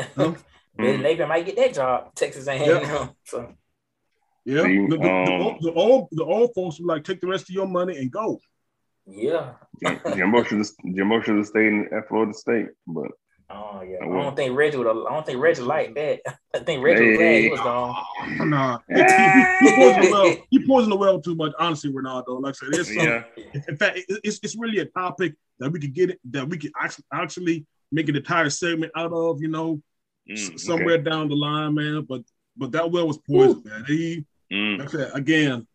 Huh? Billy Mm. Napier might get that job. Texas A&M. Yeah. So Yeah, See, the, the, the, um, old, the old the old folks were like, take the rest of your money and go. yeah. Jim- Jimbo should have Jimbo should have stayed in, at Florida State, but Oh yeah. I don't think Reggie would. I don't think Reggie liked that. I think Reggie was glad he was gone. Nah, he, he, he, poisoned the well. He poisoned the well too much. Honestly, Ronaldo. Like I said, it's yeah, in fact, it's it's really a topic that we could get it that we could actually actually make an entire segment out of. You know, Mm, somewhere down the line, man. But but that well was poisoned, man. He Mm. like I said again,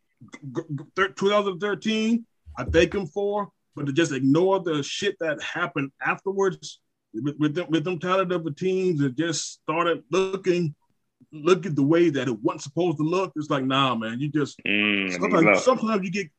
g- g- thir- 2013. I thank him for, but to just ignore the shit that happened afterwards with, with them with them talented of the teams that just started looking look at the way that it wasn't supposed to look. It's like, nah, man, you just Mm. sometimes, Look, sometimes you get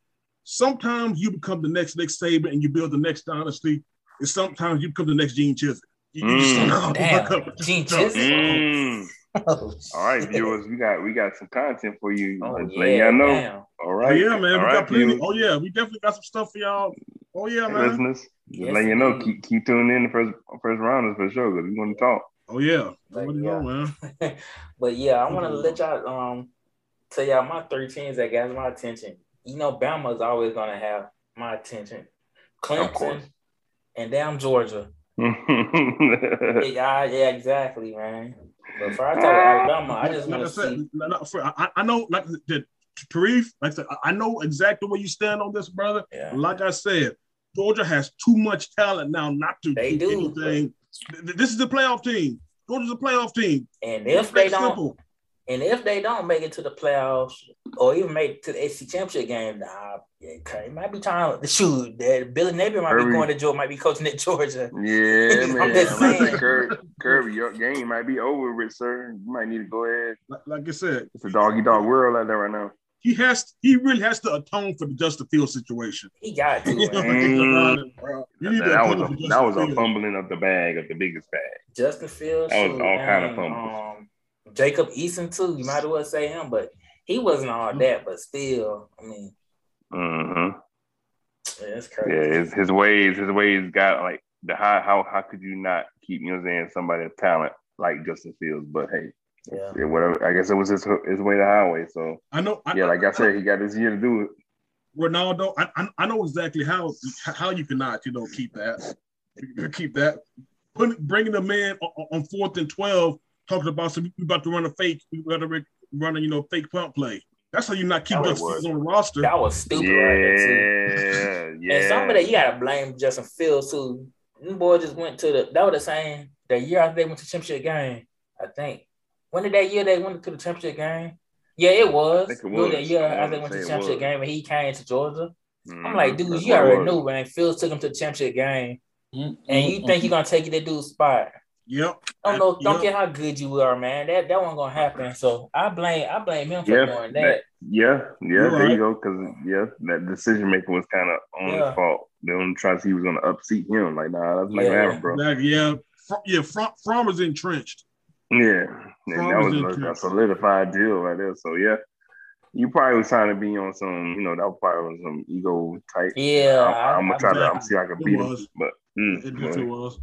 sometimes you become the next Nick Saban and you build the next dynasty, and sometimes you become the next Gene Chizik. You, you just Mm. don't Damn, Gene Chizik. Mm. Oh, All right, shit. viewers, we got we got some content for you. Oh Just yeah. letting y'all know. damn. All Oh yeah, man, we All got right, plenty. viewers, Oh yeah, we definitely got some stuff for y'all. Oh yeah, man. listeners. Just Yes, letting you know, keep keep tuning in the first first rounders for sure because we want to talk. Oh yeah. But, What do you yeah. know, man? but yeah, I want to let y'all um tell y'all my three teams that got my attention. You know, Bama's always gonna have my attention. Clemson and damn Georgia. Yeah, yeah, exactly, man. But for I talk uh, Alabama, I just like want I to said, see. no, no, for- I, I know, like the Tarif, like I said, I- I know exactly where you stand on this, brother. Yeah. Like I said, Georgia has too much talent now not to They do do. anything. Th- This is the playoff team. Georgia's a playoff team. And if they It's don't, simple. And if they don't make it to the playoffs or even make it to the SEC Championship game, nah, yeah, it might be time to shoot. That Billy Napier might Kirby. be going to Georgia, might be coaching at Georgia. Yeah, I'm man. just I'm about saying. Kirby, Kirby, your game might be over with, sir. You might need to go ahead. Like, like I said, It's a doggy dog world out there right now. he has he really has to atone for the Justin Fields situation. He got to. You know, man. think about it, bro. You That, that was for a that was a fumbling of the bag of the biggest bag. Justin Fields. That was shoot, all kind of fumbles. Um, Jacob Eason too. You might as well say him, but he wasn't all that. But still, I mean, Mm-hmm. yeah, it's Yeah, his, his ways, his ways got like the how how how could you not keep you know saying somebody of talent like Justin Fields? But hey, Yeah. yeah, whatever. I guess it was his his way to highway. So I know. I, yeah, like I said, he got his year to do it. Ronaldo, I, I, I know exactly how how you cannot, you know, keep that, keep that. Putting bringing a man on, on fourth and twelve, talking about some we about to run a fake, we got to run a you know fake punt play. That's how you not keep That Justin Fields on the roster. That was stupid right there too. Yeah, yeah. And some of that you gotta blame Justin Fields too. Them boy just went to the that was the same the year after they went to championship game. I think. When did that year they went to the championship game? Yeah, it was. think it It was that year I after they went to the championship game and he came to Georgia. I'm Mhm. like, dude, you already knew, man. Fields took him to the championship game, Mm, and you mm, think you're gonna take it that dude's spot. Yep. Don't know, don't Yep. care how good you are, man. That that wasn't gonna happen. So I blame I blame him for Yeah, doing that- that. Yeah, yeah, You're there right. you go. Because yeah, that decision making was kind of on Yeah. his fault. They don't try to see he was gonna upseat him. Like, nah, that's not Yeah. gonna happen, bro. Exactly. Yeah. Fr- yeah. Fr- Fromm is entrenched. Yeah, and that was a, a solidified deal right there. So yeah, you probably was trying to be on some, you know, that was probably on some ego type. Yeah, I'm, I- I'm gonna I- try to I'm see if I can It beat him, but mm, It boy. definitely was.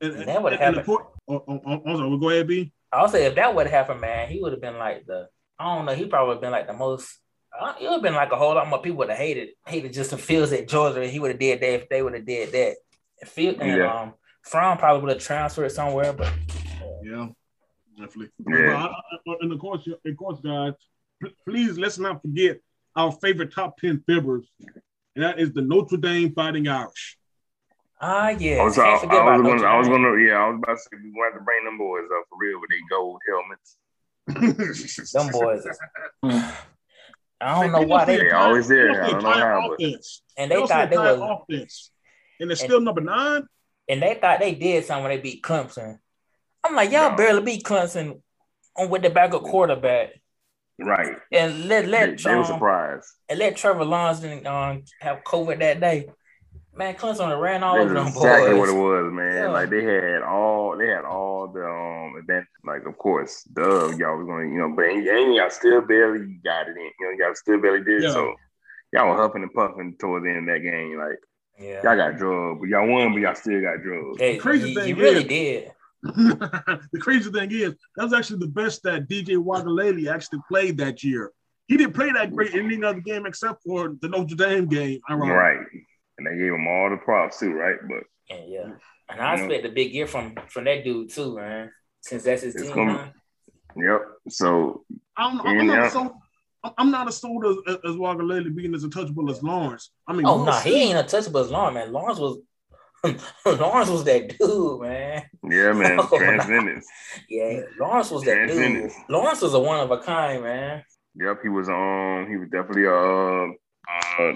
And, and, That would and, and the happen. point, oh, oh, oh, oh, sorry, go ahead, B. I'll say if that would have happened, man, he would have been like the I don't know. He probably would have been like the most. Uh, it would have been like a whole lot more people would have hated hated Justin Fields at Georgia. He would have did that if they would have did that. And Field and Yeah. um, Fromm probably would have transferred somewhere, but Yeah, definitely. Yeah. But I- I- and of course, of course, guys, please let's not forget our favorite top ten fibbers, and that is the Notre Dame Fighting Irish. Ah yeah, I was, I, can't I forget about was Notre gonna, I was gonna, yeah, I was about to say we want to bring them boys up for real with their gold helmets. Them boys. is- I don't know why they. They always there. I don't know how, but- offense. And they also thought they entire was, offense, and it's still number nine. and they thought they did something when they beat Clemson. I'm like, y'all No. barely beat Clemson on with the backup quarterback, Right. and let They, let they were um, surprised. and let Trevor Lawrence didn't um, have COVID that day. Man, Clemson ran all over them That's exactly what it was, man. Yeah. Like they had all they had all the um event. Like of course, duh, y'all was gonna, you know, but and and y'all still barely got it in. You know, y'all still barely did. Yeah. So y'all were huffing and puffing towards the end of that game. Like Yeah, y'all got drugged, but y'all won, but y'all still got drugged. They- crazy you, thing you really is- did. the crazy thing is, that was actually the best that DJ Uiagalelei actually played that year. He didn't play that great in any other game except for the Notre Dame game. ironically. Right. And they gave him all the props too, right? But And yeah, and I You know. a big year from from that dude too, man. Since that's his It's team. gonna- now. yep. So I'm, I'm Yeah. not so. I'm not as sold as, as Uiagalelei being as untouchable as Lawrence. I mean, Oh no, Lawrence- he ain't untouchable as Lawrence, man. Lawrence was Lawrence was that dude, man. yeah, man, Oh, transcendence. Yeah, Lawrence was that dude. Lawrence was a one of a kind, man. Yep, he was um he was definitely uh, uh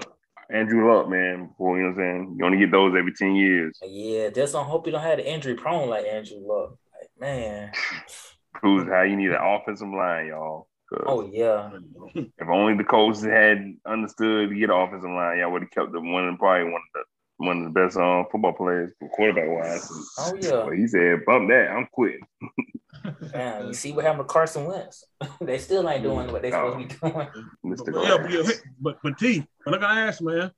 Andrew Luck, man. Before you know what I'm saying, you only get those every ten years. Yeah, just don't hope you don't have the injury prone like Andrew Luck. Like, man. Proves how you need an offensive line, y'all. Oh yeah. If only the coaches had understood to get an offensive line, y'all would have kept them one of probably one of the one of the best um, football players quarterback wise. Oh yeah. But he said, "Bump that, I'm quitting." Man, you see what happened to Carson Wentz? they still ain't doing what they supposed to be doing. Mr. But, yeah, but, yeah, but but T, but I gotta ask, man.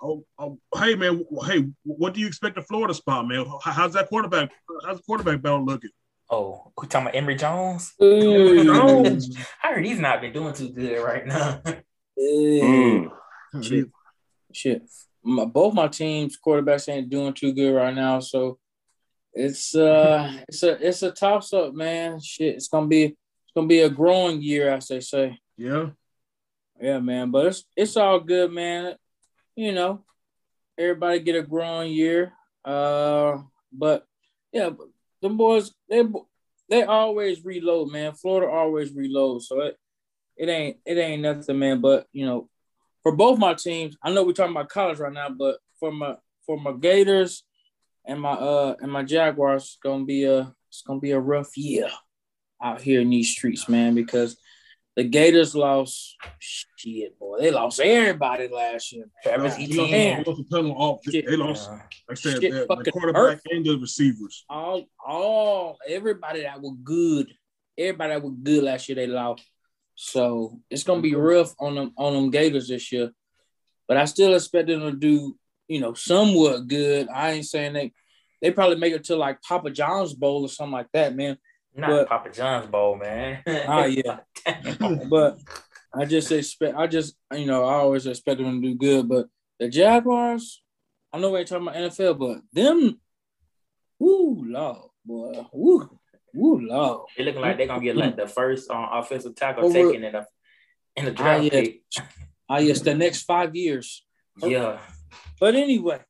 Oh, oh, hey man, hey, what do you expect the Florida spot, man? How's that quarterback? How's the quarterback battle looking? Oh, we talking about Emory Jones? Jones. I heard he's not been doing too good right now. Mm. Shit. Shit. My, both my teams quarterbacks ain't doing too good right now, so it's uh it's a it's a toss up, man. Shit, it's gonna be it's gonna be a growing year, as they say. Yeah, Yeah, man. But it's it's all good, man. You know, everybody get a growing year. Uh, but yeah, the boys they they always reload, man. Florida always reload, so it it ain't it ain't nothing, man. But you know, for both my teams, I know we're talking about college right now, but for my for my Gators and my uh and my Jaguars, it's gonna be a it's gonna be a rough year out here in these streets, man, because the Gators lost shit, boy. They lost everybody last year. Travis They lost- Etienne. they lost a ton off. Shit. They lost, like I said, Shit the, the quarterback hurt. and the receivers. all all everybody that was good, everybody that was good last year they lost. So it's gonna be rough on them on them Gators this year. But I still expect them to do, you know, somewhat good. I ain't saying they they probably make it to like Papa John's Bowl or something like that, man. Not But- Papa John's bowl, man. Ah, yeah. But I just expect I just you know, I always expect them to do good. But the Jaguars, I know we ain't talking about NFL, but them, woo lord, boy. Woo, woo lord. It looking like they're gonna get like the first um, offensive tackle Over- taken in the in the Ah, draft yeah. pick. Ah, yes, the next five years. Yeah. But anyway,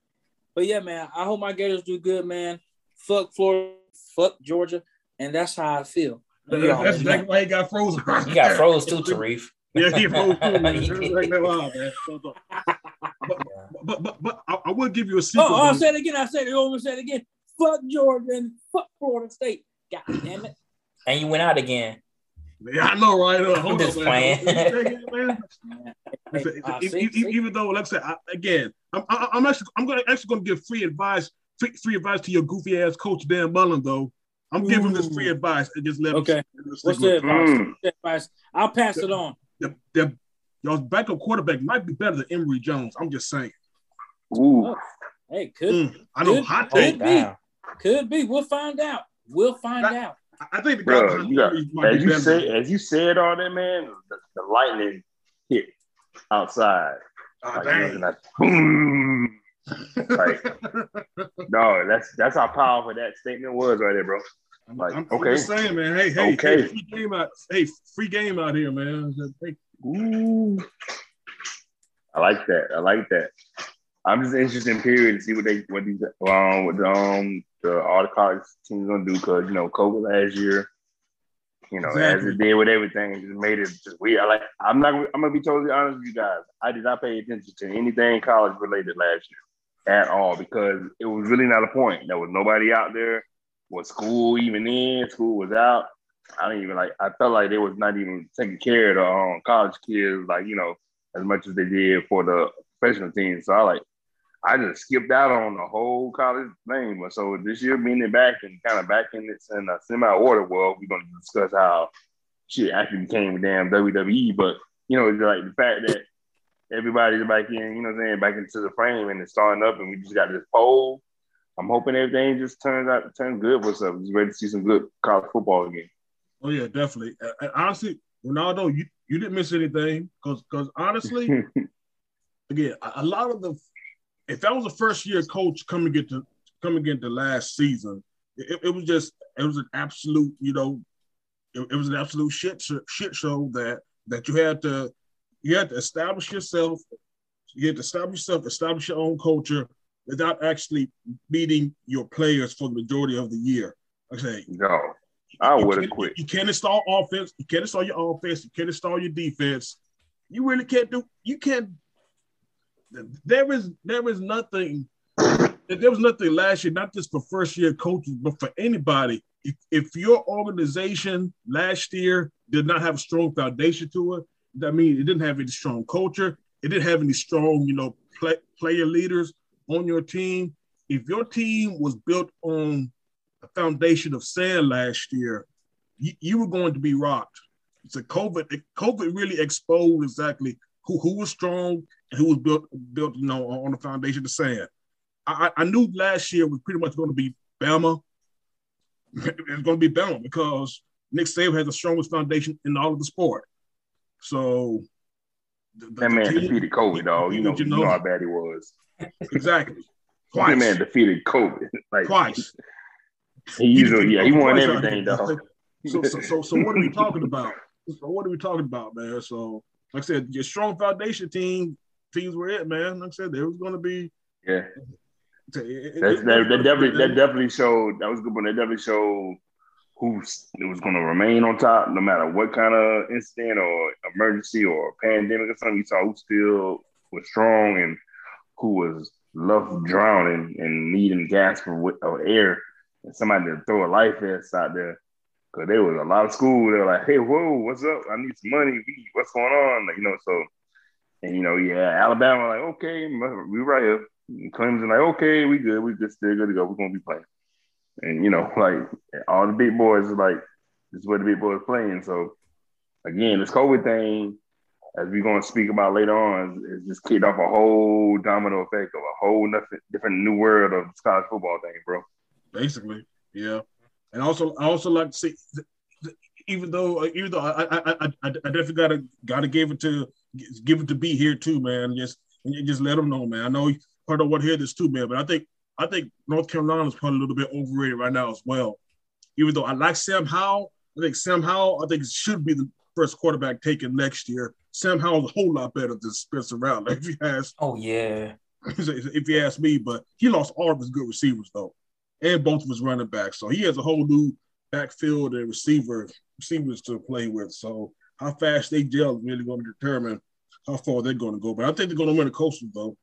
but yeah, man, I hope my Gators do good, man. Fuck Florida, fuck Georgia, and that's how I feel. That's, You already exactly know. why he got frozen. You got froze too, Tarif. Yeah, he froze too. Man. He Just did. like that man. But, but, but, but I, I will give you a secret. Oh, I'll say it again. I said it over. Say it again. Fuck Georgia and fuck Florida State. God damn it. And you went out again. Yeah, I know, right? Uh, hold just on, man. playing. Man. Man. Listen, see, see? even though, like I said, I, again, I'm, I, I'm actually, I'm gonna actually gonna give free advice, free, free advice to your goofy ass coach Dan Mullen, though. I'm giving this free advice and just let him Okay. What's the advice? Mm. Advice? I'll pass it on. The, the, y'all's backup quarterback might be better than Emory Jones. I'm just saying. Ooh. Hey, could Mm, I know, Good. hot Oh, take. Could be. could be. We'll find out. We'll find That- out. I- I think the guy Bro, you got, as you better. say, as you said all that, man, the, the lightning hit outside. Oh, Like, dang. like, boom. Like, no, that's that's how powerful that statement was right there, bro. I'm, Like, I'm, I'm okay. just saying, man. Hey, hey, Okay. hey, free game out. Hey, free game out here, man. Hey, Ooh. I like that. I like that. I'm just interested in period to see what they what these um what the, um the all the college teams gonna do because you know COVID last year, You know, Exactly. as it did with everything, it just made it just weird. Like I'm not, I'm gonna be totally honest with you guys. I did not pay attention to anything college related last year at all because it was really not a point. There was nobody out there. Was school even in? School was out. I didn't even like. I felt like they was not even taking care of the um, college kids, like you know, as much as they did for the professional team. So I like, I just skipped out on the whole college thing. But so this year, being it back and kind of back in this in a semi order world, we're gonna discuss how shit actually became a damn WWE. But you know, it's like the fact that everybody's back in, you know, what I'm saying, back into the frame and it's starting up, and we just got this poll. I'm hoping everything just turns out turns good for us. Just ready to see some good college football again. Oh yeah, definitely. And- honestly, Ronaldo, you, you didn't miss anything because because honestly, again, a lot of the if that was a first year coach coming into coming into last season, it, it was just it was an absolute, you know, it, it was an absolute shit sh- shit show that that you had to you had to establish yourself, you had to establish yourself, establish your own culture without actually beating your players for the majority of the year. I say, no, I would have quit. You can't install offense. You can't install your offense. You can't install your defense. You really can't do. You can't. There is there is nothing. There was nothing last year, not just for first year coaches, but for anybody. If, if your organization last year did not have a strong foundation to it, that means it didn't have any strong culture. It didn't have any strong, you know, play, player leaders on your team. If your team was built on a foundation of sand last year, you, you were going to be rocked. It's a COVID. COVID really exposed exactly who, who was strong who was built built you know on the foundation of sand. I, I I knew last year was pretty much going to be Bama. It's going to be Bama because Nick Saban has the strongest foundation in all of the sport. So the- the- That man team- defeated Kobe, dog. You know, you know how bad he was. exactly That man defeated Kobe. Like twice. He usually, yeah, he won Twice everything, dog. So, so, so, so what are we talking about? So what are we talking about, man? So, like I said, your strong foundation team teams were it, man. Like I said, there was going to be. Yeah, it- That's, it- that, that definitely that definitely showed that was good one. That definitely showed who was going to remain on top, no matter what kind of incident or emergency or pandemic or something. You saw who still was strong and who was left drowning and needing gas for or air, and somebody to throw a life vest out there. Cause there was a lot of school. They were like, "Hey, whoa, what's up? I need some money. What's going on?" Like, you know, so and you know, yeah, Alabama like, okay, we right here. And Clemson like, okay, we good, we good, still good to go. We're gonna be playing. And you know, like all the big boys like, this is where the big boys playing. So again, this COVID thing, as we're gonna speak about later on, is, just kicked off a whole domino effect of a whole nothing different new world of college football thing, bro. basically, yeah. And also, I also like to see, even though, even though I, I, I, I definitely gotta gotta give it to give it to be here too, man. Just just let them know, man. I know part of what hear this too, man. But I think I think North Carolina is probably a little bit overrated right now as well. Even though I like Sam Howell, I think Sam Howell, I think should be the first quarterback taken next year. Sam Howell's a whole lot better than Spencer Rattler if you ask. Oh yeah. if you ask me, but he lost all of his good receivers though, and both of his running backs. So he has a whole new backfield and receiver receivers to play with. So how fast they gel is really going to determine how far they're going to go. But I think they're going to win the coastal though.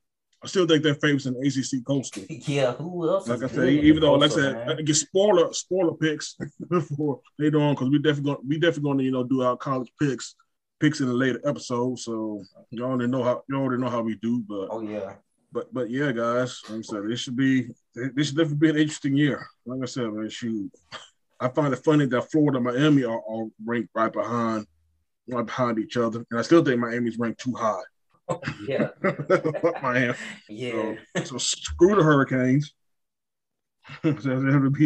I still think they're favorites in the ACC coastal. Yeah, who else? Like I said, even though, like I said, man? I get spoiler spoiler picks for later on because we definitely going we definitely going to you know do our college picks picks in a later episode. So y'all already know how y'all already know how we do. But Oh yeah. but but yeah, guys, like I said, this should be this should definitely be an interesting year. Like I said, man, shoot, I find it funny that Florida and Miami are, are ranked right behind right behind each other, and I still think Miami's ranked too high. Yeah. Miami. Yeah. So screw the Hurricanes. so if to be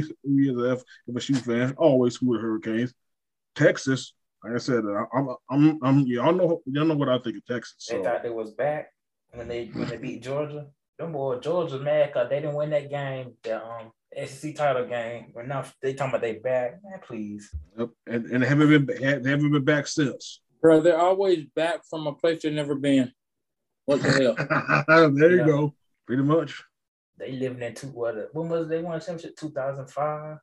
as a F- FSU fan, always screw the Hurricanes. Texas, like I said, I'm I'm I'm y'all know y'all know what I think of Texas. They thought they was back when they when they beat Georgia. Them boy Georgia mad because they didn't win that game, the um SEC title game. But now they talking about they back. Man, please. Yep. and, and they haven't been they haven't been back since. Bro, they're always back from a place they've never been. What the hell? there you Yeah. go. Pretty much. They living in two what when was they won championship? 2005.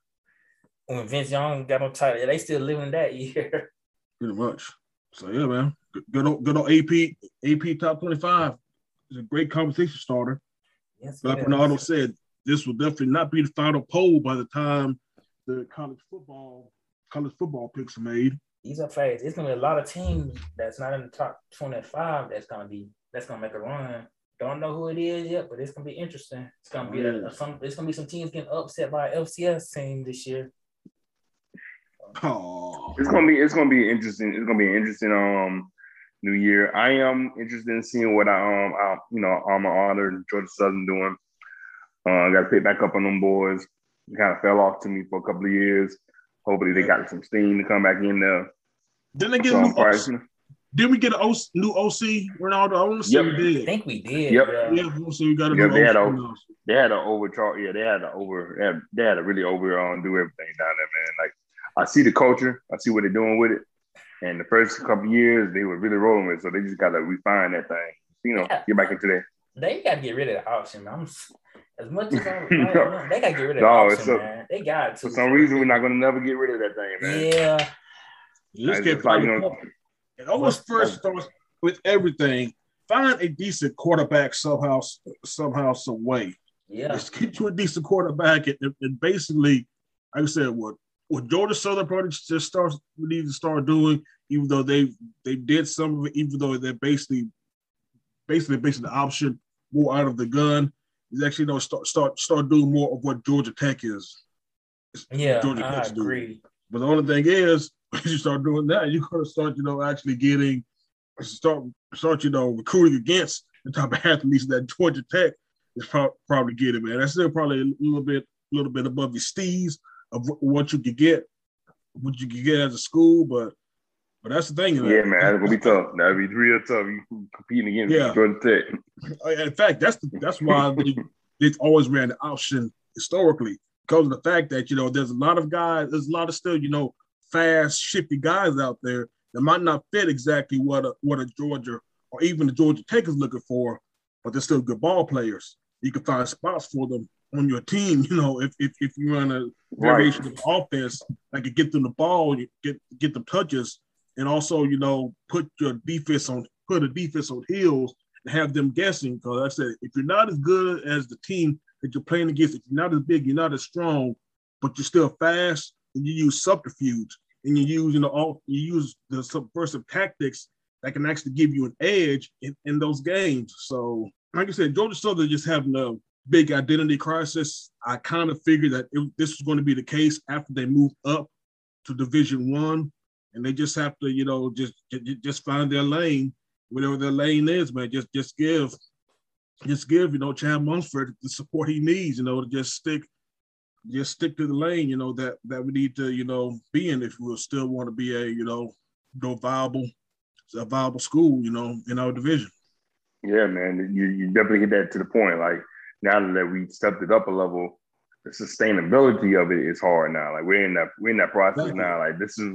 when Vince Young got on title, they still living that year. Pretty much. So yeah, man. Good, good old good old AP AP top 25 is a great conversation starter. Yes, Like yes. Bernardo said, this will definitely not be the final poll by the time the college football college football picks are made. These are facts. It's gonna be a lot of teams that's not in the top 25 that's gonna be that's gonna make a run. Don't know who it is yet, but it's gonna be interesting. It's gonna be a, some. It's gonna be some teams getting upset by FCS team this year. Oh, It's gonna be it's gonna be interesting. It's gonna be interesting um new year. I am interested in seeing what I um I, you know Alma Honor and Georgia Southern doing. Uh, I got to pick back up on them boys. They kind of fell off to me for a couple of years. Hopefully they got some steam to come back in there. didn't they get So a I'm new quite- OC? Did we get a OC, new OC, Ronaldo? I want to say Yep. we did. I think we did. Yep. Yeah. Yeah, I wanna we got a Yeah, new they had OC. a- they had an overcharge. Yeah, they had to over. They had, they had to really over um, do everything down there, man. Like I see the culture, I see what they're doing with it, and the first couple years they were really rolling with. So they just got to refine that thing. You know, Yeah. get back into that. They got to get rid of the option. I'm as much as I'm, No. they got to get rid of the No, option, it's a- man. They got to. For some reason, we're not gonna never get rid of that thing, man. Yeah. You just It's can't like, you know, It always first oh. starts with everything. Find a decent quarterback somehow, somehow, some way. Yeah. Just get you a decent quarterback, and, and- and basically, like I said, what what Georgia Southern probably just starts need to start doing, even though they they did some of it, even though they're basically basically basing the option more out of the gun, is actually you know start start start doing more of what Georgia Tech is. Yeah. Georgia I Tech's doing. agree. But the only thing is, when you start doing that, you're gonna start, you know, actually getting start start, you know, recruiting against the type of athletes that Georgia Tech is pro- probably getting, man. That's still probably a little bit, a little bit above your steez of what you could get, what you could get as a school, but but that's the thing. Yeah, man, that's gonna be tough. That'll be real tough. You competing against Yeah. Georgia Tech. Uh, In fact, that's the, that's why they, they've always ran the option historically because of the fact that you know there's a lot of guys, there's a lot of still you know fast, shifty guys out there that might not fit exactly what a what a Georgia or even the Georgia Tech is looking for, but they're still good ball players. You can find spots for them on your team. You know, if if, if you run a variation of offense that could get them the ball, you get get them touches, and also you know put your defense on put a defense on heels and have them guessing. Because I said, if you're not as good as the team that you're playing against, if you're not as big, you're not as strong, but you're still fast, and you use subterfuge and you use you know all you use the subversive tactics that can actually give you an edge in, in those games. So, like I said, Georgia Southern just having a big identity crisis. I kind of figured that it, this was going to be the case after they moved up to Division One, and they just have to, you know, just just find their lane, whatever their lane is, man. Just just give, just give, you know, Chad Lunsford the support he needs, you know, to just stick, just stick to the lane, you know, that that we need to, you know, be in if we still want to be a, you know, no viable, a viable school, you know, in our division. Yeah, man, you, you definitely hit that to the point. Like now that we stepped it up a level, the sustainability of it is hard now. Like we're in that we're in that process now. Like this is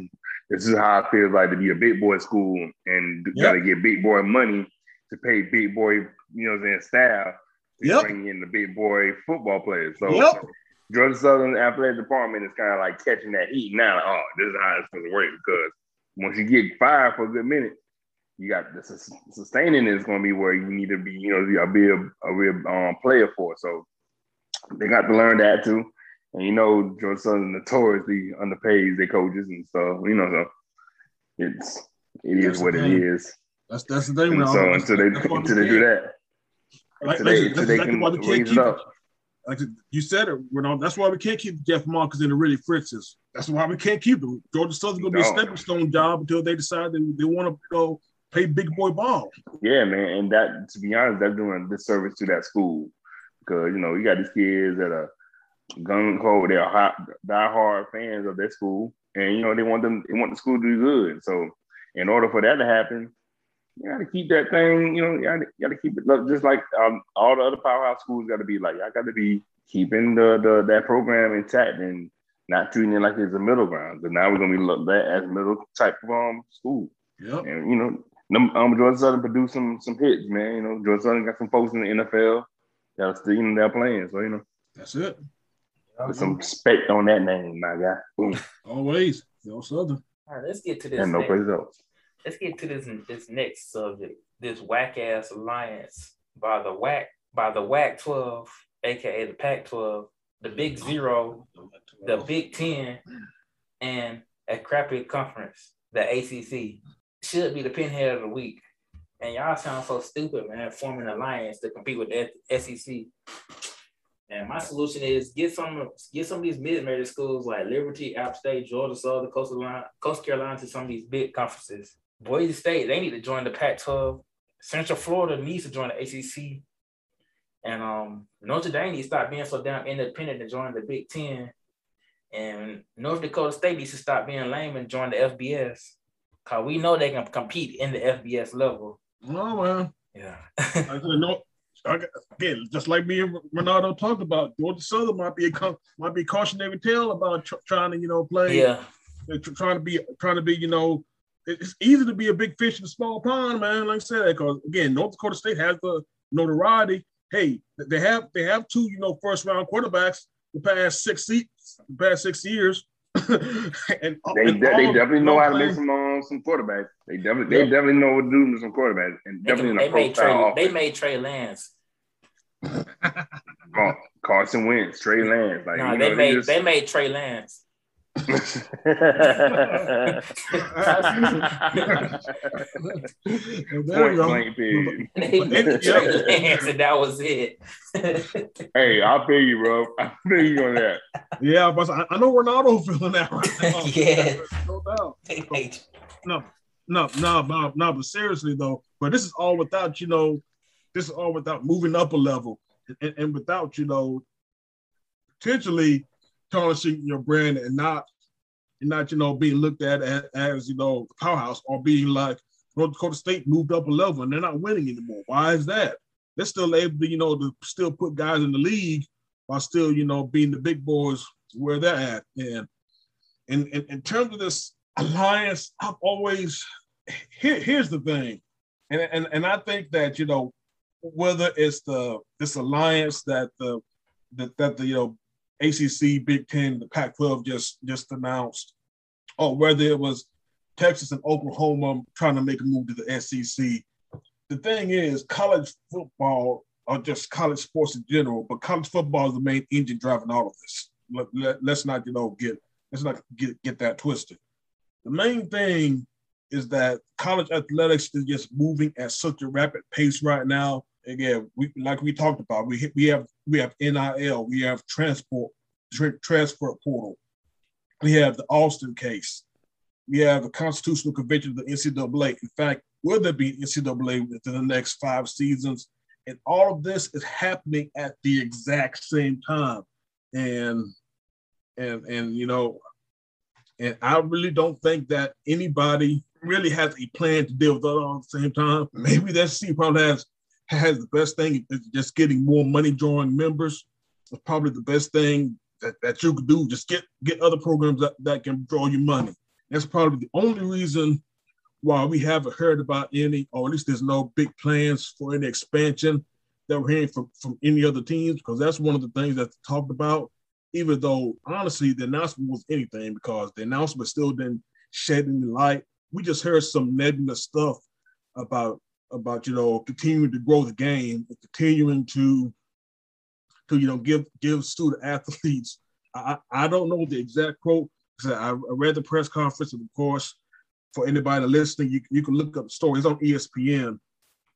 this is how it feels like to be a big boy school and Yep. got to get big boy money to pay big boy, you know, what I'm saying staff to Yep. bring in the big boy football players. So Yep. Georgia Southern athletic department is kind of like catching that heat now. Like, oh, this is how it's supposed to work because once you get fired for a good minute, you got the sustaining is going to be where you need to be, you know, be a, a real um, player for. So they got to learn that too. And you know, Georgia Southern notoriously underpays their coaches and stuff. You know, so it's it is what it thing. is. That's that's the thing. Ronaldo. so until they until they do that, Like, until they, until they can why we can't raise it up. Like you said it, Ronaldo. That's why we can't keep Jeff Marcus and the Willie Fritzes. That's why we can't keep them. Georgia Southern's gonna be a stepping stone job until they decide they, they want to go play big boy ball. Yeah, man, and that to be honest, that's doing a disservice to that school because you know you got these kids that are gun ho, they're hot, die hard fans of their school, and you know they want them, they want the school to do good. So, in order for that to happen, you got to keep that thing. You know, you got to, keep it look, just like um, all the other powerhouse schools got to be like. I got to be keeping the, the that program intact and not treating it like it's a middle ground. Because now we're gonna be looked at as middle type of um school. Yep. And you know, them, um, Georgia Southern produced some some hits, man. You know, Georgia Southern got some folks in the NFL that are still, you know, they're playing. So you know, That's it. Put some respect on that name, my guy. Boom. Always. Yo, Southern. All right, let's get to this. And no next- place else. let's get to this this next subject. This whack ass alliance by the whack by the whack 12, aka the Pac 12, the Big Zero, the Big Ten, and a crappy conference, the ACC, should be the pinhead of the week. And y'all sound so stupid, man, forming an alliance to compete with the SEC. And my solution is get some get some of these mid-major schools like Liberty, App State, Georgia Southern, Coastal, Line, Coastal Carolina to some of these big conferences. Boise State, they need to join the Pac-12. Central Florida needs to join the ACC. And um, Notre Dame needs to stop being so damn independent and join the Big Ten. And North Dakota State needs to stop being lame and join the FBS. Cause we know they can compete in the FBS level. No, man. Yeah. I said, no. I got- Again, just like me and Ronaldo talked about, Georgia Southern might be a might be a cautionary tale about tr- trying to you know play, yeah. uh, tr- trying to be trying to be you know. It's easy to be a big fish in a small pond, man. Like I said, because again, North Dakota State has the notoriety. Hey, they have they have two you know first round quarterbacks the past six se- the past six years, and They, and de- they definitely know how to make some um, some quarterbacks. They definitely they Yeah. definitely know what to do with some quarterbacks, and They, definitely can- in they made Trey, profile they made Trey Lance. Car- Carson Wentz, Trey Lance, like No, you they know, made just- they made Trey Lance. And there Point blank period. They But made they- Trey Lance, and that was it. Hey, I'll pay you, bro. I'll pay you on that. Yeah, but I, I know Ronaldo feeling that right now. Yeah. no doubt. No, no, no, no, no. But seriously though, but this is all without you know, this is all without moving up a level, and, and without you know, potentially tarnishing your brand and not, and not you know being looked at as, as you know the powerhouse or being like North Dakota State moved up a level and they're not winning anymore. Why is that? They're still able to you know to still put guys in the league while still you know being the big boys where they're at. And in in, in terms of this alliance, I've always here, here's the thing, and, and and I think that you know whether it's the this alliance that the that, that the you know ACC, Big Ten, the Pac-12 just just announced, or whether it was Texas and Oklahoma trying to make a move to the SEC. The thing is, college football or just college sports in general, but college football is the main engine driving all of this. Let, let, let's not you know get let's not get get that twisted. The main thing is that college athletics is just moving at such a rapid pace right now. Again, we like we talked about, we we have we have NIL, we have transport tra- transfer portal, we have the Alston case, we have the constitutional convention of the NCAA. In fact, will there be NCAA within the next five seasons? And all of this is happening at the exact same time. And and and you know, and I really don't think that anybody really has a plan to deal with it all at the same time. Maybe that C probably has has the best thing is just getting more money drawing members. It's probably the best thing that, that you could do. Just get get other programs that, that can draw you money. That's probably the only reason why we haven't heard about any, or at least there's no big plans for any expansion that we're hearing from, from any other teams, because that's one of the things that's talked about even though honestly the announcement was anything because the announcement still didn't shed any light. We just heard some nebulous stuff about about you know continuing to grow the game, and continuing to to you know give give student athletes. I I don't know the exact quote. 'cause I, I read the press conference, and of course, for anybody listening, you, you can look up the story. It's on ESPN.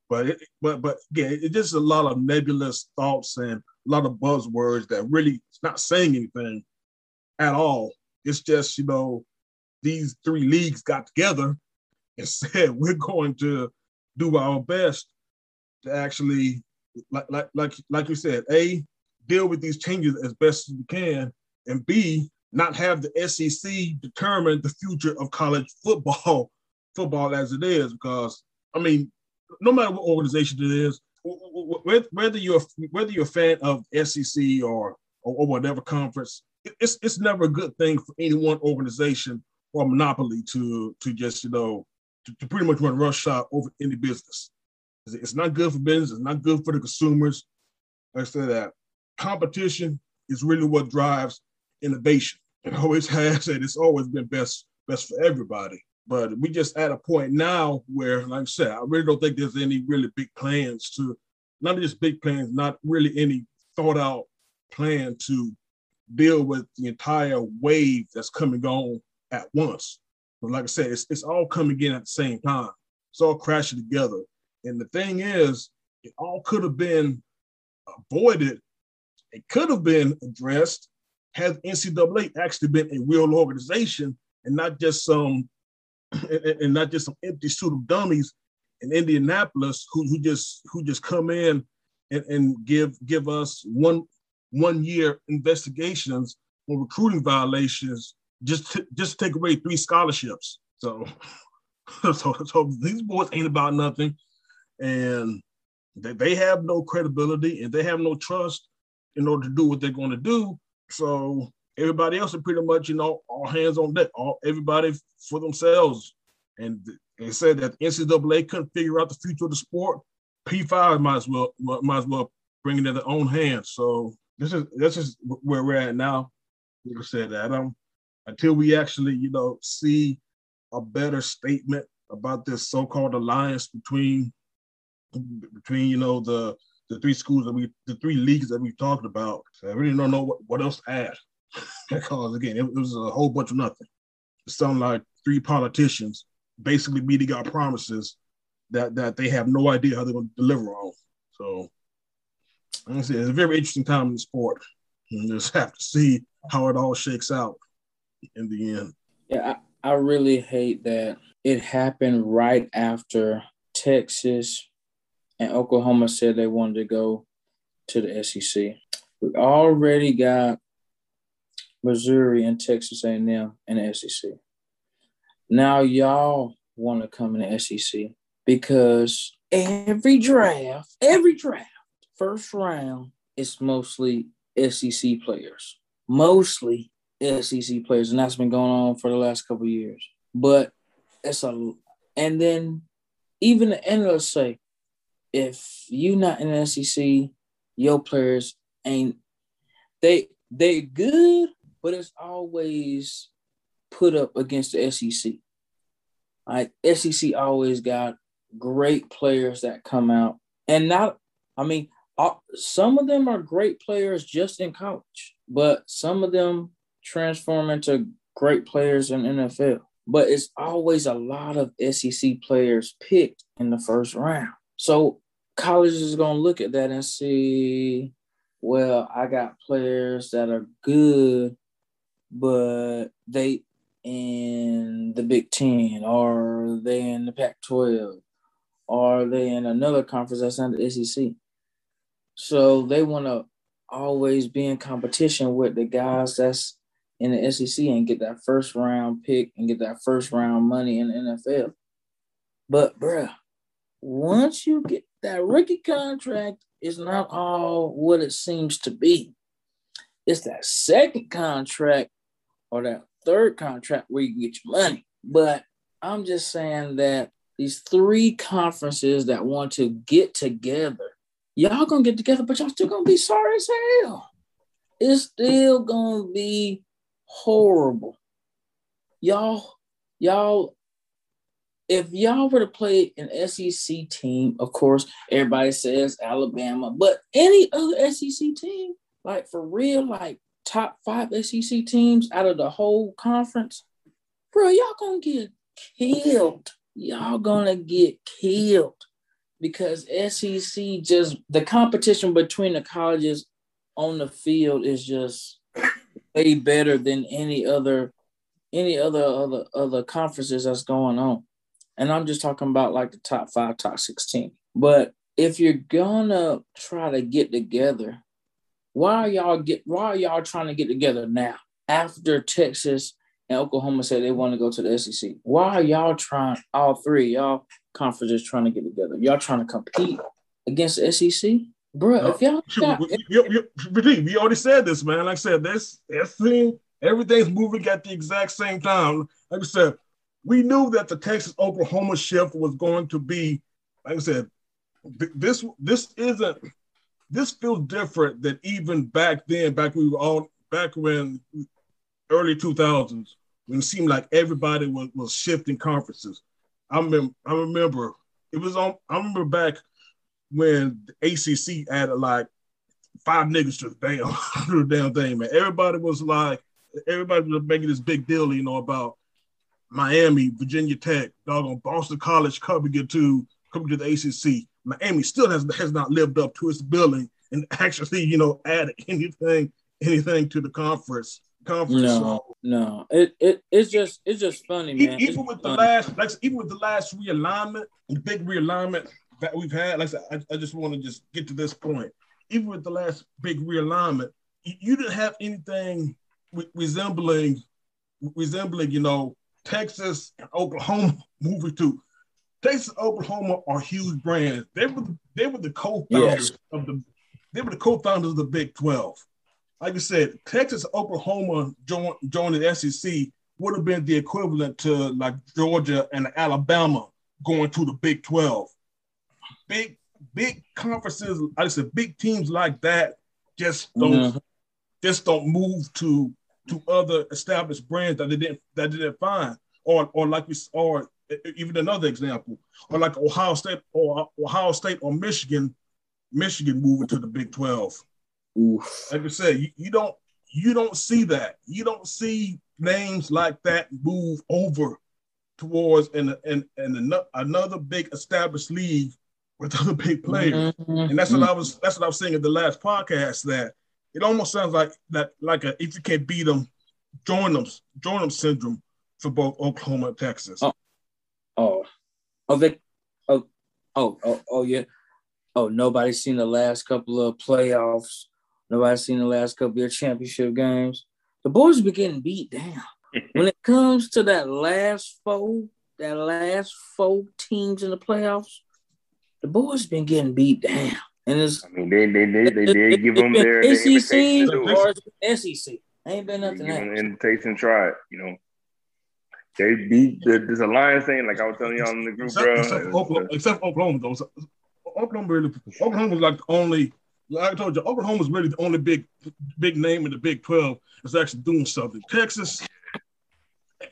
But it, but but yeah, it's just a lot of nebulous thoughts and a lot of buzzwords that really it's not saying anything at all. It's just you know these three leagues got together and said we're going to do our best to actually like like like like you said, a deal with these changes as best as we can, and b not have the SEC determine the future of college football football as it is because I mean no matter what organization it is, whether you're whether you're a fan of SEC or or, or whatever conference, it's it's never a good thing for any one organization or monopoly to to just you know to, to pretty much run roughshod over any business. It's not good for business. It's not good for the consumers. Like I said, that competition is really what drives innovation. It always has, and it's always been best best for everybody. But we just at a point now where, like I said, I really don't think there's any really big plans to, not just big plans, not really any thought out plan to deal with the entire wave that's coming on at once. But like I said, it's, it's all coming in at the same time. It's all crashing together. And the thing is, it all could have been avoided. It could have been addressed had NCAA actually been a real organization and not just some and, not just some empty suit of dummies in Indianapolis who, who just who just come in and, and give give us one one year investigations on recruiting violations just just take away three scholarships. So, so, so these boys ain't about nothing, and they, they have no credibility and they have no trust in order to do what they're going to do. So everybody else are pretty much, you know, all hands on deck, all everybody for themselves. And they said that NCAA couldn't figure out the future of the sport. P5 might as well might as well bring it in their own hands. So this is this is where we're at now. Like I said, Adam, until we actually, you know, see a better statement about this so-called alliance between between you know the the three schools that we the three leagues that we've talked about. I really don't know what, what else to add because again, it, it, was a whole bunch of nothing. It sounded like three politicians basically meeting our promises that that they have no idea how they're going to deliver on. So like I said, it's a very interesting time in the sport. And just have to see how it all shakes out in the end. Yeah, I, I really hate that it happened right after Texas and Oklahoma said they wanted to go to the SEC. We already got Missouri and Texas A&M in the SEC. Now y'all want to come in the SEC because every draft, every draft first round is mostly SEC players, mostly SEC players, and that's been going on for the last couple years. But it's a, and then even the of say, if you not in the SEC, your players ain't they they good, but it's always put up against the SEC. Like SEC always got great players that come out, and not I mean some of them are great players just in college, but some of them transform into great players in NFL. But it's always a lot of SEC players picked in the first round. So college is going to look at that and see, well, I got players that are good, but they in the Big Ten, or they in the Pac-12, or they in another conference that's not the SEC. So they want to always be in competition with the guys that's in the SEC and get that first round pick and get that first round money in the NFL. But bruh, once you get that rookie contract, is not all what it seems to be. It's that second contract or that third contract where you get your money. But I'm just saying that these three conferences that want to get together y'all gonna get together, but y'all still gonna be sorry as hell. It's still gonna be horrible. Y'all, y'all, if y'all were to play an SEC team, of course, everybody says Alabama, but any other SEC team, like for real, like top five SEC teams out of the whole conference, bro, y'all gonna get killed. Y'all gonna get killed because SEC just the competition between the colleges on the field is just way better than any other any other other other conferences that's going on. And I'm just talking about like the top five, top 16. But if you're gonna try to get together, why are y'all get why are y'all trying to get together now? After Texas and Oklahoma said they want to go to the SEC. Why are y'all trying all three? Y'all conferences trying to get together. Y'all trying to compete against the SEC, bro. if y'all, we, you, you, we already said this, man. Like I said, this everything, everything's moving at the exact same time. Like I said, we knew that the Texas Oklahoma shift was going to be, like I said, this this isn't this feels different than even back then, back when we were all back when early 2000s, when it seemed like everybody was, was shifting conferences. I remember, I remember it was on, I remember back when the ACC added like five niggas to the damn, to the damn thing, man. Everybody was like, everybody was making this big deal, you know, about Miami, Virginia Tech, doggone Boston College coming to coming to the ACC. Miami still has has not lived up to its billing and actually, you know, added anything anything to the conference. Conference. No, So, no. It it it's just it's just funny, man. even It's with the last, like even with the last realignment, the big realignment that we've had, like I said, I, I just want to just get to this point. Even with the last big realignment, you, you didn't have anything re- resembling resembling, you know, Texas and Oklahoma moving to Texas and Oklahoma are huge brands. They were the, they were the co-founders Yes. of the they were the co-founders of the Big 12. Like I said, Texas, Oklahoma join, joining the SEC would have been the equivalent to like Georgia and Alabama going to the Big 12. Big, big conferences, I said, big teams like that just don't Mhm. just don't move to to other established brands that they didn't that they didn't find. Or or like we or even another example, or like Ohio State or Ohio State or Michigan, Michigan moving to the Big 12 Oof. like I said, you, you don't you don't see that. You don't see names like that move over towards an and and another big established league with other big players. Mhm. And that's what I was that's what I was saying in the last podcast that it almost sounds like that like a if you can't beat them, join them, join them syndrome for both Oklahoma and Texas. Oh. Oh, oh, they, oh, oh, oh, oh, yeah. Oh, nobody's seen the last couple of playoffs. Nobody's seen the last couple of championship games. The boys be getting beat down. when it comes to that last four, that last four teams in the playoffs, the boys been getting beat down. And it's I mean, they they they, they did give them their, their SEC invitation to do it. or it's SEC. Ain't been nothing give them else. an invitation, to try. You know, they beat the this alliance thing. Like I was telling y'all in the group, except, bro. except, for Oklahoma, except for Oklahoma, though. So, Oklahoma, really, Oklahoma was like the only. Like I told you, Oklahoma's really the only big, big name in the Big Twelve that's actually doing something. Texas,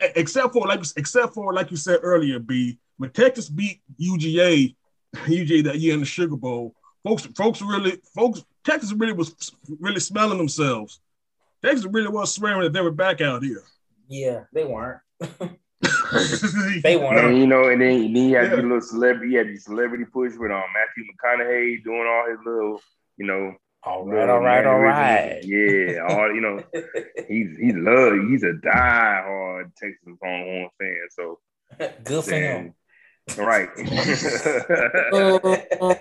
except for like, except for like you said earlier, B. When Texas beat UGA, UGA that year in the Sugar Bowl, folks, folks really, folks, Texas really was really smelling themselves. Texas really was swearing that they were back out here. Yeah, they weren't. they They weren't. then, you know, and then, then he had Yeah. the little celebrity, he had the celebrity push with um Matthew McConaughey doing all his little, you know, All right, all right, all right. Yeah, all you know, he's he love he's a die-hard Texas Longhorn fan. So Good for him. Right.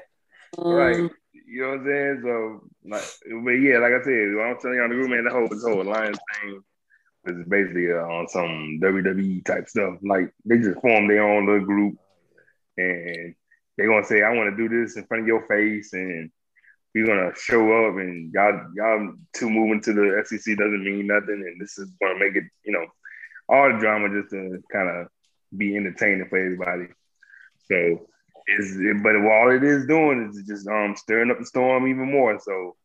right. You know what I'm saying? So, like, but yeah, like I said, I'm telling you on the group, man, the whole this whole alliance thing is basically uh, on some WWE type stuff. Like they just formed their own little group, and they're gonna say, "I want to do this in front of your face," and we're gonna show up, and y'all y'all two moving to the SEC doesn't mean nothing, and this is gonna make it, you know, all the drama just to kind of be entertaining for everybody. So is but all it is doing is just um stirring up the storm even more. So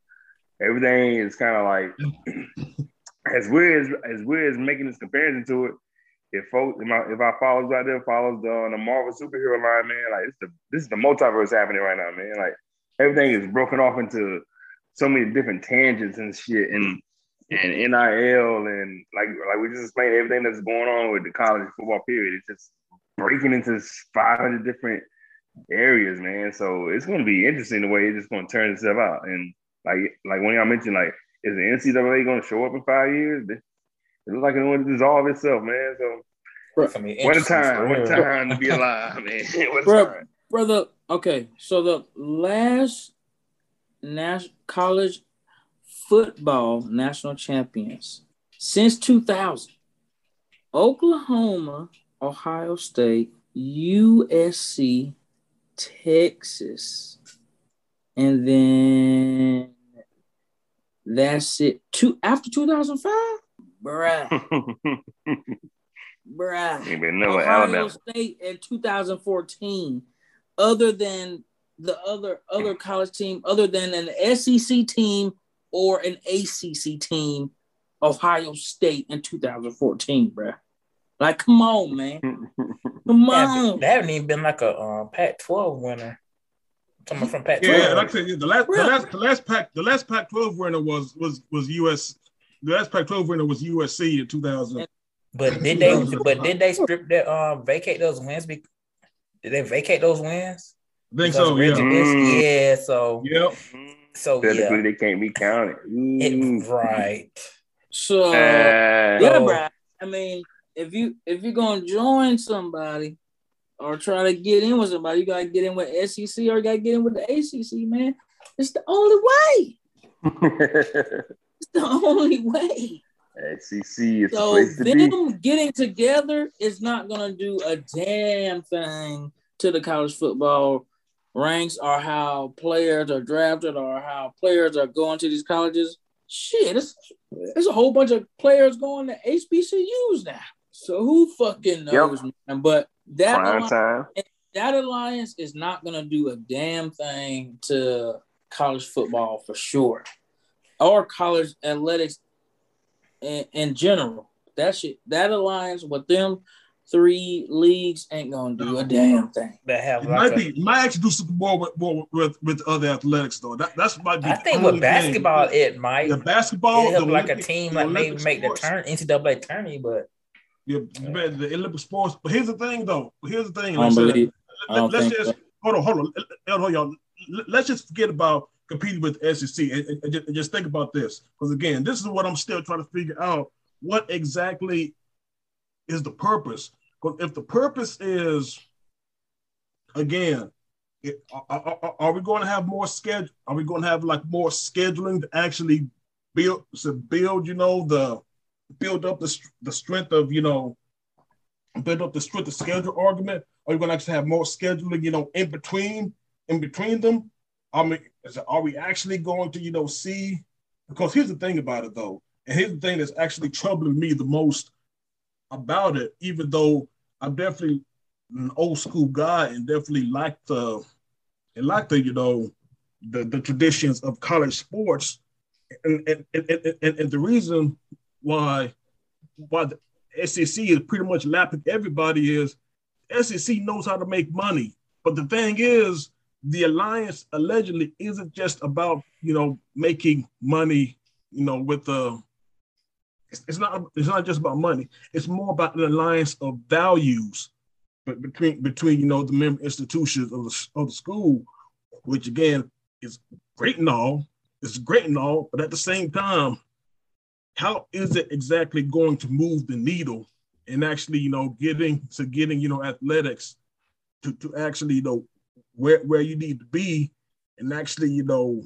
everything is kind of like as weird as as weird as making this comparison to it. If folks, if, my, if our followers out there follows the, the Marvel superhero line, man, like it's the this is the multiverse happening right now, man. Like everything is broken off into so many different tangents and shit, and and NIL and like like we just explained everything that's going on with the college football period. It's just breaking into 500 different areas, man. So it's going to be interesting the way it's just going to turn itself out. And like like when y'all mentioned, like, is the NCAA going to show up in five years? It looks like it's want to dissolve itself, man. So It's gonna what a time, for what a time to be alive, man. what a Bro, time. brother. Okay, so the last nas- college football national champions since 2000 Oklahoma, Ohio State, USC, Texas, and then that's it. Two after 2005, bruh, bruh. Never Ohio Alabama. State in 2014, other than the other other college team other than an SEC team or an ACC team, Ohio State in 2014, bro. Like, come on, man. Come on. They haven't even been like a um, Pac-12 winner. Someone from Pac-12. Yeah, like I said, the last, the last, the last Pac, the last Pac-12 winner was was was US. The last Pac-12 winner was USC in 2000. But did they? But did they strip that? Um, vacate those wins? Be, did they vacate those wins? I think so. Yeah. Mm. yeah. So. Yep. So Technically, yeah. they can't be counted. It, Mm. right. So Uh, yeah, So- bro. I mean, if you if you're gonna join somebody or try to get in with somebody, you gotta get in with SEC or you gotta get in with the ACC, man. It's the only way. It's the only way. SEC is the So place to be. them getting together is not gonna do a damn thing to the college football ranks or how players are drafted or how players are going to these colleges. Shit, it's, there's a whole bunch of players going to HBCUs now. So who fucking knows, man? But that alliance, that alliance is not gonna do a damn thing to college football for sure, or college athletics in, in general. That shit, that alliance with them three leagues ain't gonna do a damn thing. That have It like might a, be might actually do super more with, with, with, with other athletics though. That that's might be. I think with basketball thing. it might. the basketball, it the like a team the like maybe Olympic make the turn NCAA tourney, but Yeah, the, the Olympic sports. But here's the thing, though. Here's the thing. Like said, believe. I don't let, us just so. hold on, hold on, hold on, y'all. Let- Let's just forget about competing with SEC and, and- and just think about this. Because again, this is what I'm still trying to figure out. What exactly is the purpose? Because if the purpose is, again, it, are, are, are we going to have more schedule? Are we going to have like more scheduling to actually build to build? You know the build up the the strength of you know build up the strength of schedule argument? Are you going to actually have more scheduling, you know, in between, in between them? I mean, is are we actually going to, you know, see? Because here's the thing about it, though, and here's the thing that's actually troubling me the most about it. Even though I'm definitely an old school guy and definitely like the, and like the, you know, the the traditions of college sports, and and, and, and, and the reason why why the SEC is pretty much lapping everybody is SEC knows how to make money. But the thing is, the alliance allegedly isn't just about you know making money. You know, with the it's, it's not it's not just about money. It's more about an alliance of values, but between between you know the member institutions of the of the school, which again is great and all. It's great and all, but at the same time, how is it exactly going to move the needle and actually, you know, getting to getting, you know, athletics to, to actually, you know, where, where you need to be and actually, you know,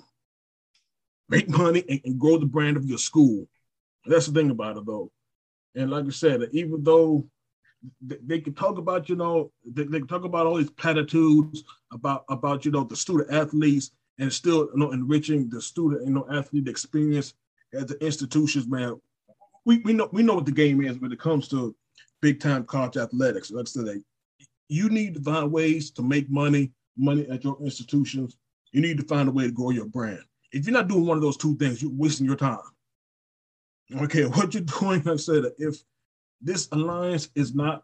make money and, and grow the brand of your school. That's the thing about it though. And like I said, even though they, they can talk about, you know, they, they can talk about all these platitudes about, about, you know, the student athletes and still, you know, enriching the student, you know, athlete experience at the institutions, man. We, we know we know what the game is when it comes to big time college athletics. Like I said, you need to find ways to make money, money at your institutions. You need to find a way to grow your brand. If you're not doing one of those two things, you're wasting your time. Okay, what you're doing, I said, if this alliance is not,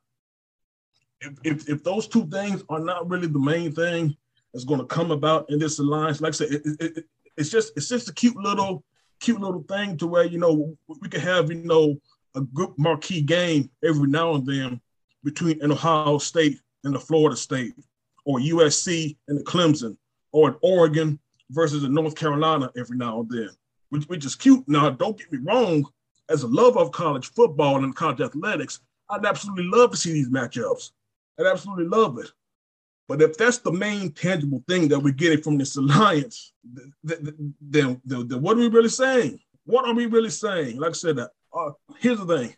if, if, if those two things are not really the main thing that's going to come about in this alliance, like I said, it, it, it, it's just it's just a cute little cute little thing to where you know we could have you know a good marquee game every now and then between an Ohio State and the Florida State, or USC and the Clemson, or an Oregon versus a North Carolina every now and then, which, which is cute. Now, don't get me wrong, as a lover of college football and college athletics, I'd absolutely love to see these matchups. I'd absolutely love it. But if that's the main tangible thing that we're getting from this alliance, th- th- then, then, then what are we really saying? What are we really saying? Like I said, uh, uh, here's the thing: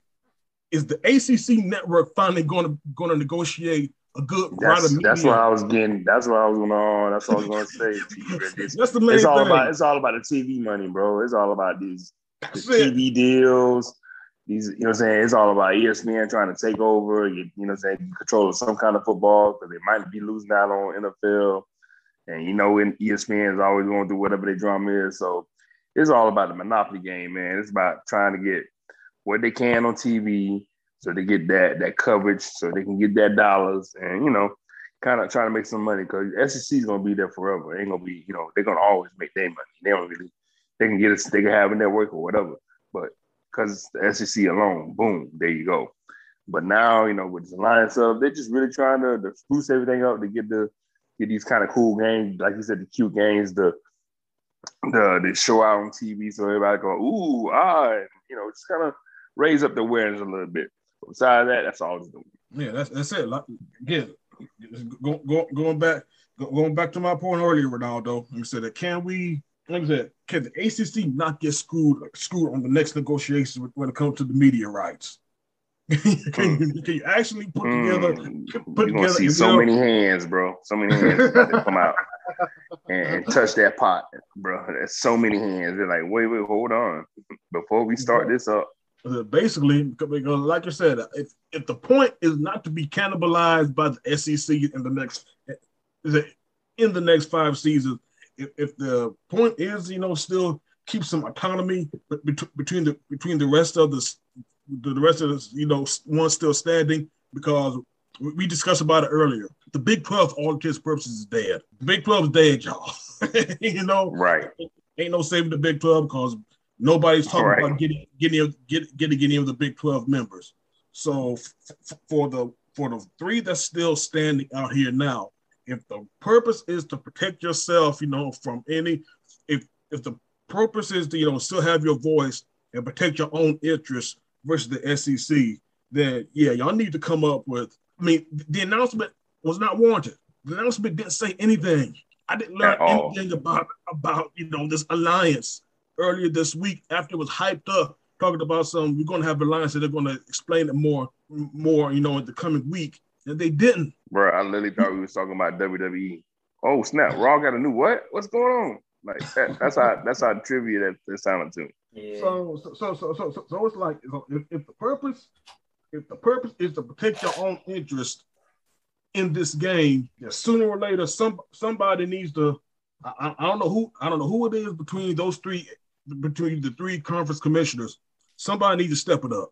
is the ACC network finally going to going to negotiate a good That's, that's what I was getting. That's what I was going on. That's what I was going to say. It's, That's the main it's all thing. about. It's all about the TV money, bro. It's all about these the TV deals. These, you know, I'm saying it's all about ESPN trying to take over. You, you know, I'm saying control of some kind of football because they might be losing out on NFL. and you know, in ESPN is always going through whatever their drama is. So it's all about the monopoly game, man. It's about trying to get what they can on TV so they get that that coverage, so they can get that dollars, and you know, kind of trying to make some money because SEC is gonna be there forever. It ain't gonna be, you know, they're gonna always make their money. They don't really, they can get us, they can have a network or whatever, but because the SEC alone, boom, there you go. But now, you know, with the alliance of, they're just really trying to, to spruce everything up to get the get these kind of cool games, like you said, the cute games, the the the show out on TV, so everybody go, ooh, ah, you know, just kind of raise up the awareness a little bit. But besides that, that's all it's doing. Yeah, that's that's it. Like, again, go, go, going back, going back to my point earlier, Ronaldo. You said that can we, like I said, can the ACC not get screwed screwed on the next negotiations when it comes to the media rights? can, you, can, you, actually put together? Mm. Put You're together see so know- many hands, bro. So many hands to come out and, and touch that pot, bro. There's so many hands. They're like, wait, wait, hold on. Before we start this up, Uh, basically because like I said, if if the point is not to be cannibalized by the SEC in the next in the next five seasons, if, if the point is you know still keep some bet- between the between the rest of the the, rest of the you know one still standing because we discussed about it earlier. The Big Twelve, for all intents purposes, is dead. The Big Twelve is dead, y'all. you know, right? ain't no saving the Big 12 because nobody's talking Right. about getting getting get, getting any of the Big 12 members. So f- for the for the three that's still standing out here now, if the purpose is to protect yourself, you know, from any if if the purpose is to you know still have your voice and protect your own interests versus the SEC, then yeah, y'all need to come up with. I mean, the announcement was not warranted. The announcement didn't say anything. I didn't learn anything about about you know this alliance earlier this week after it was hyped up, talking about some we're going to have alliance and they're going to explain it more more you know in the coming week, and they didn't. Bro, I literally thought we was talking about WWE. Oh snap! Raw got a new what? What's going on? Like that, that's how that's how trivia that, that sounded to me. Yeah. So so so so so, so, so it's like if, if the purpose if the purpose is to protect your own interest in this game, then sooner or later some somebody needs to. I, I- I don't know who I don't know who it is between those three between the three conference commissioners. Somebody needs to step it up.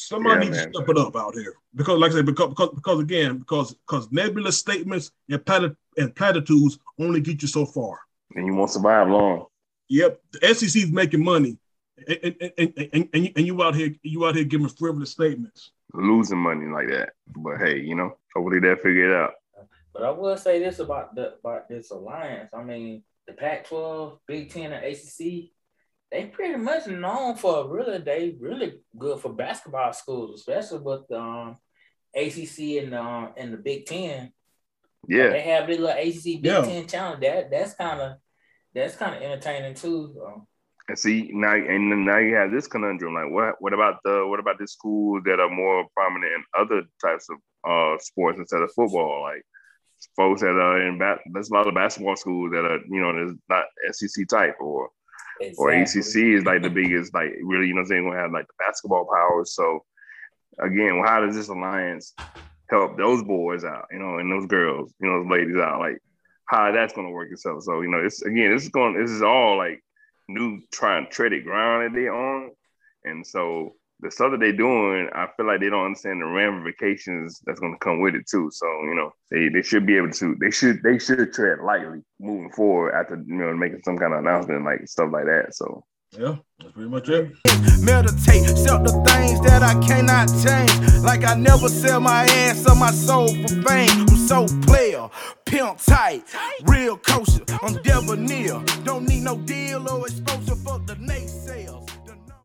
Somebody Yeah, needs to step it up out here because, like I said, because because, because again, because because nebulous statements and plat- and platitudes only get you so far. And you won't survive long. Yep, the SEC is making money, and and, and, and, and, you, and you out here you out here giving frivolous statements. Losing money like that. But hey, you know, hopefully they'll figure it out. But I will say this about the about this alliance. I mean, the Pac-12, Big Ten, and ACC, they pretty much known for really they really good for basketball schools, especially with the um, ACC and um, and the Big Ten. Yeah. They have this little ACC Big Yeah. Ten challenge. That that's kind of that's kind of entertaining too. So. And see now, and now you have this conundrum. Like, what? What about the? What about the schools that are more prominent in other types of uh sports instead of football? Like folks that are in bat. There's a lot of basketball schools that are, you know, there's not SEC type or or ACC is like the biggest, like really, you know, what I'm saying, gonna have like the basketball powers. So again, well, how does this alliance help those boys out, you know, and those girls, you know, those ladies out? Like how that's gonna work itself. So you know, it's again, this is going, this is all like new trying to treaded ground that they on, and so the stuff that they're doing, I feel like they don't understand the ramifications that's going to come with it too. So you know, they they should be able to, they should they should tread lightly moving forward after you know making some kind of announcement like stuff like that. So Yeah, that's pretty much it. Meditate, sell the things that I cannot change. Like I never sell my ass or my soul for fame. I'm so player, pimp tight, real kosher. I'm debonair. Don't need no deal or exposure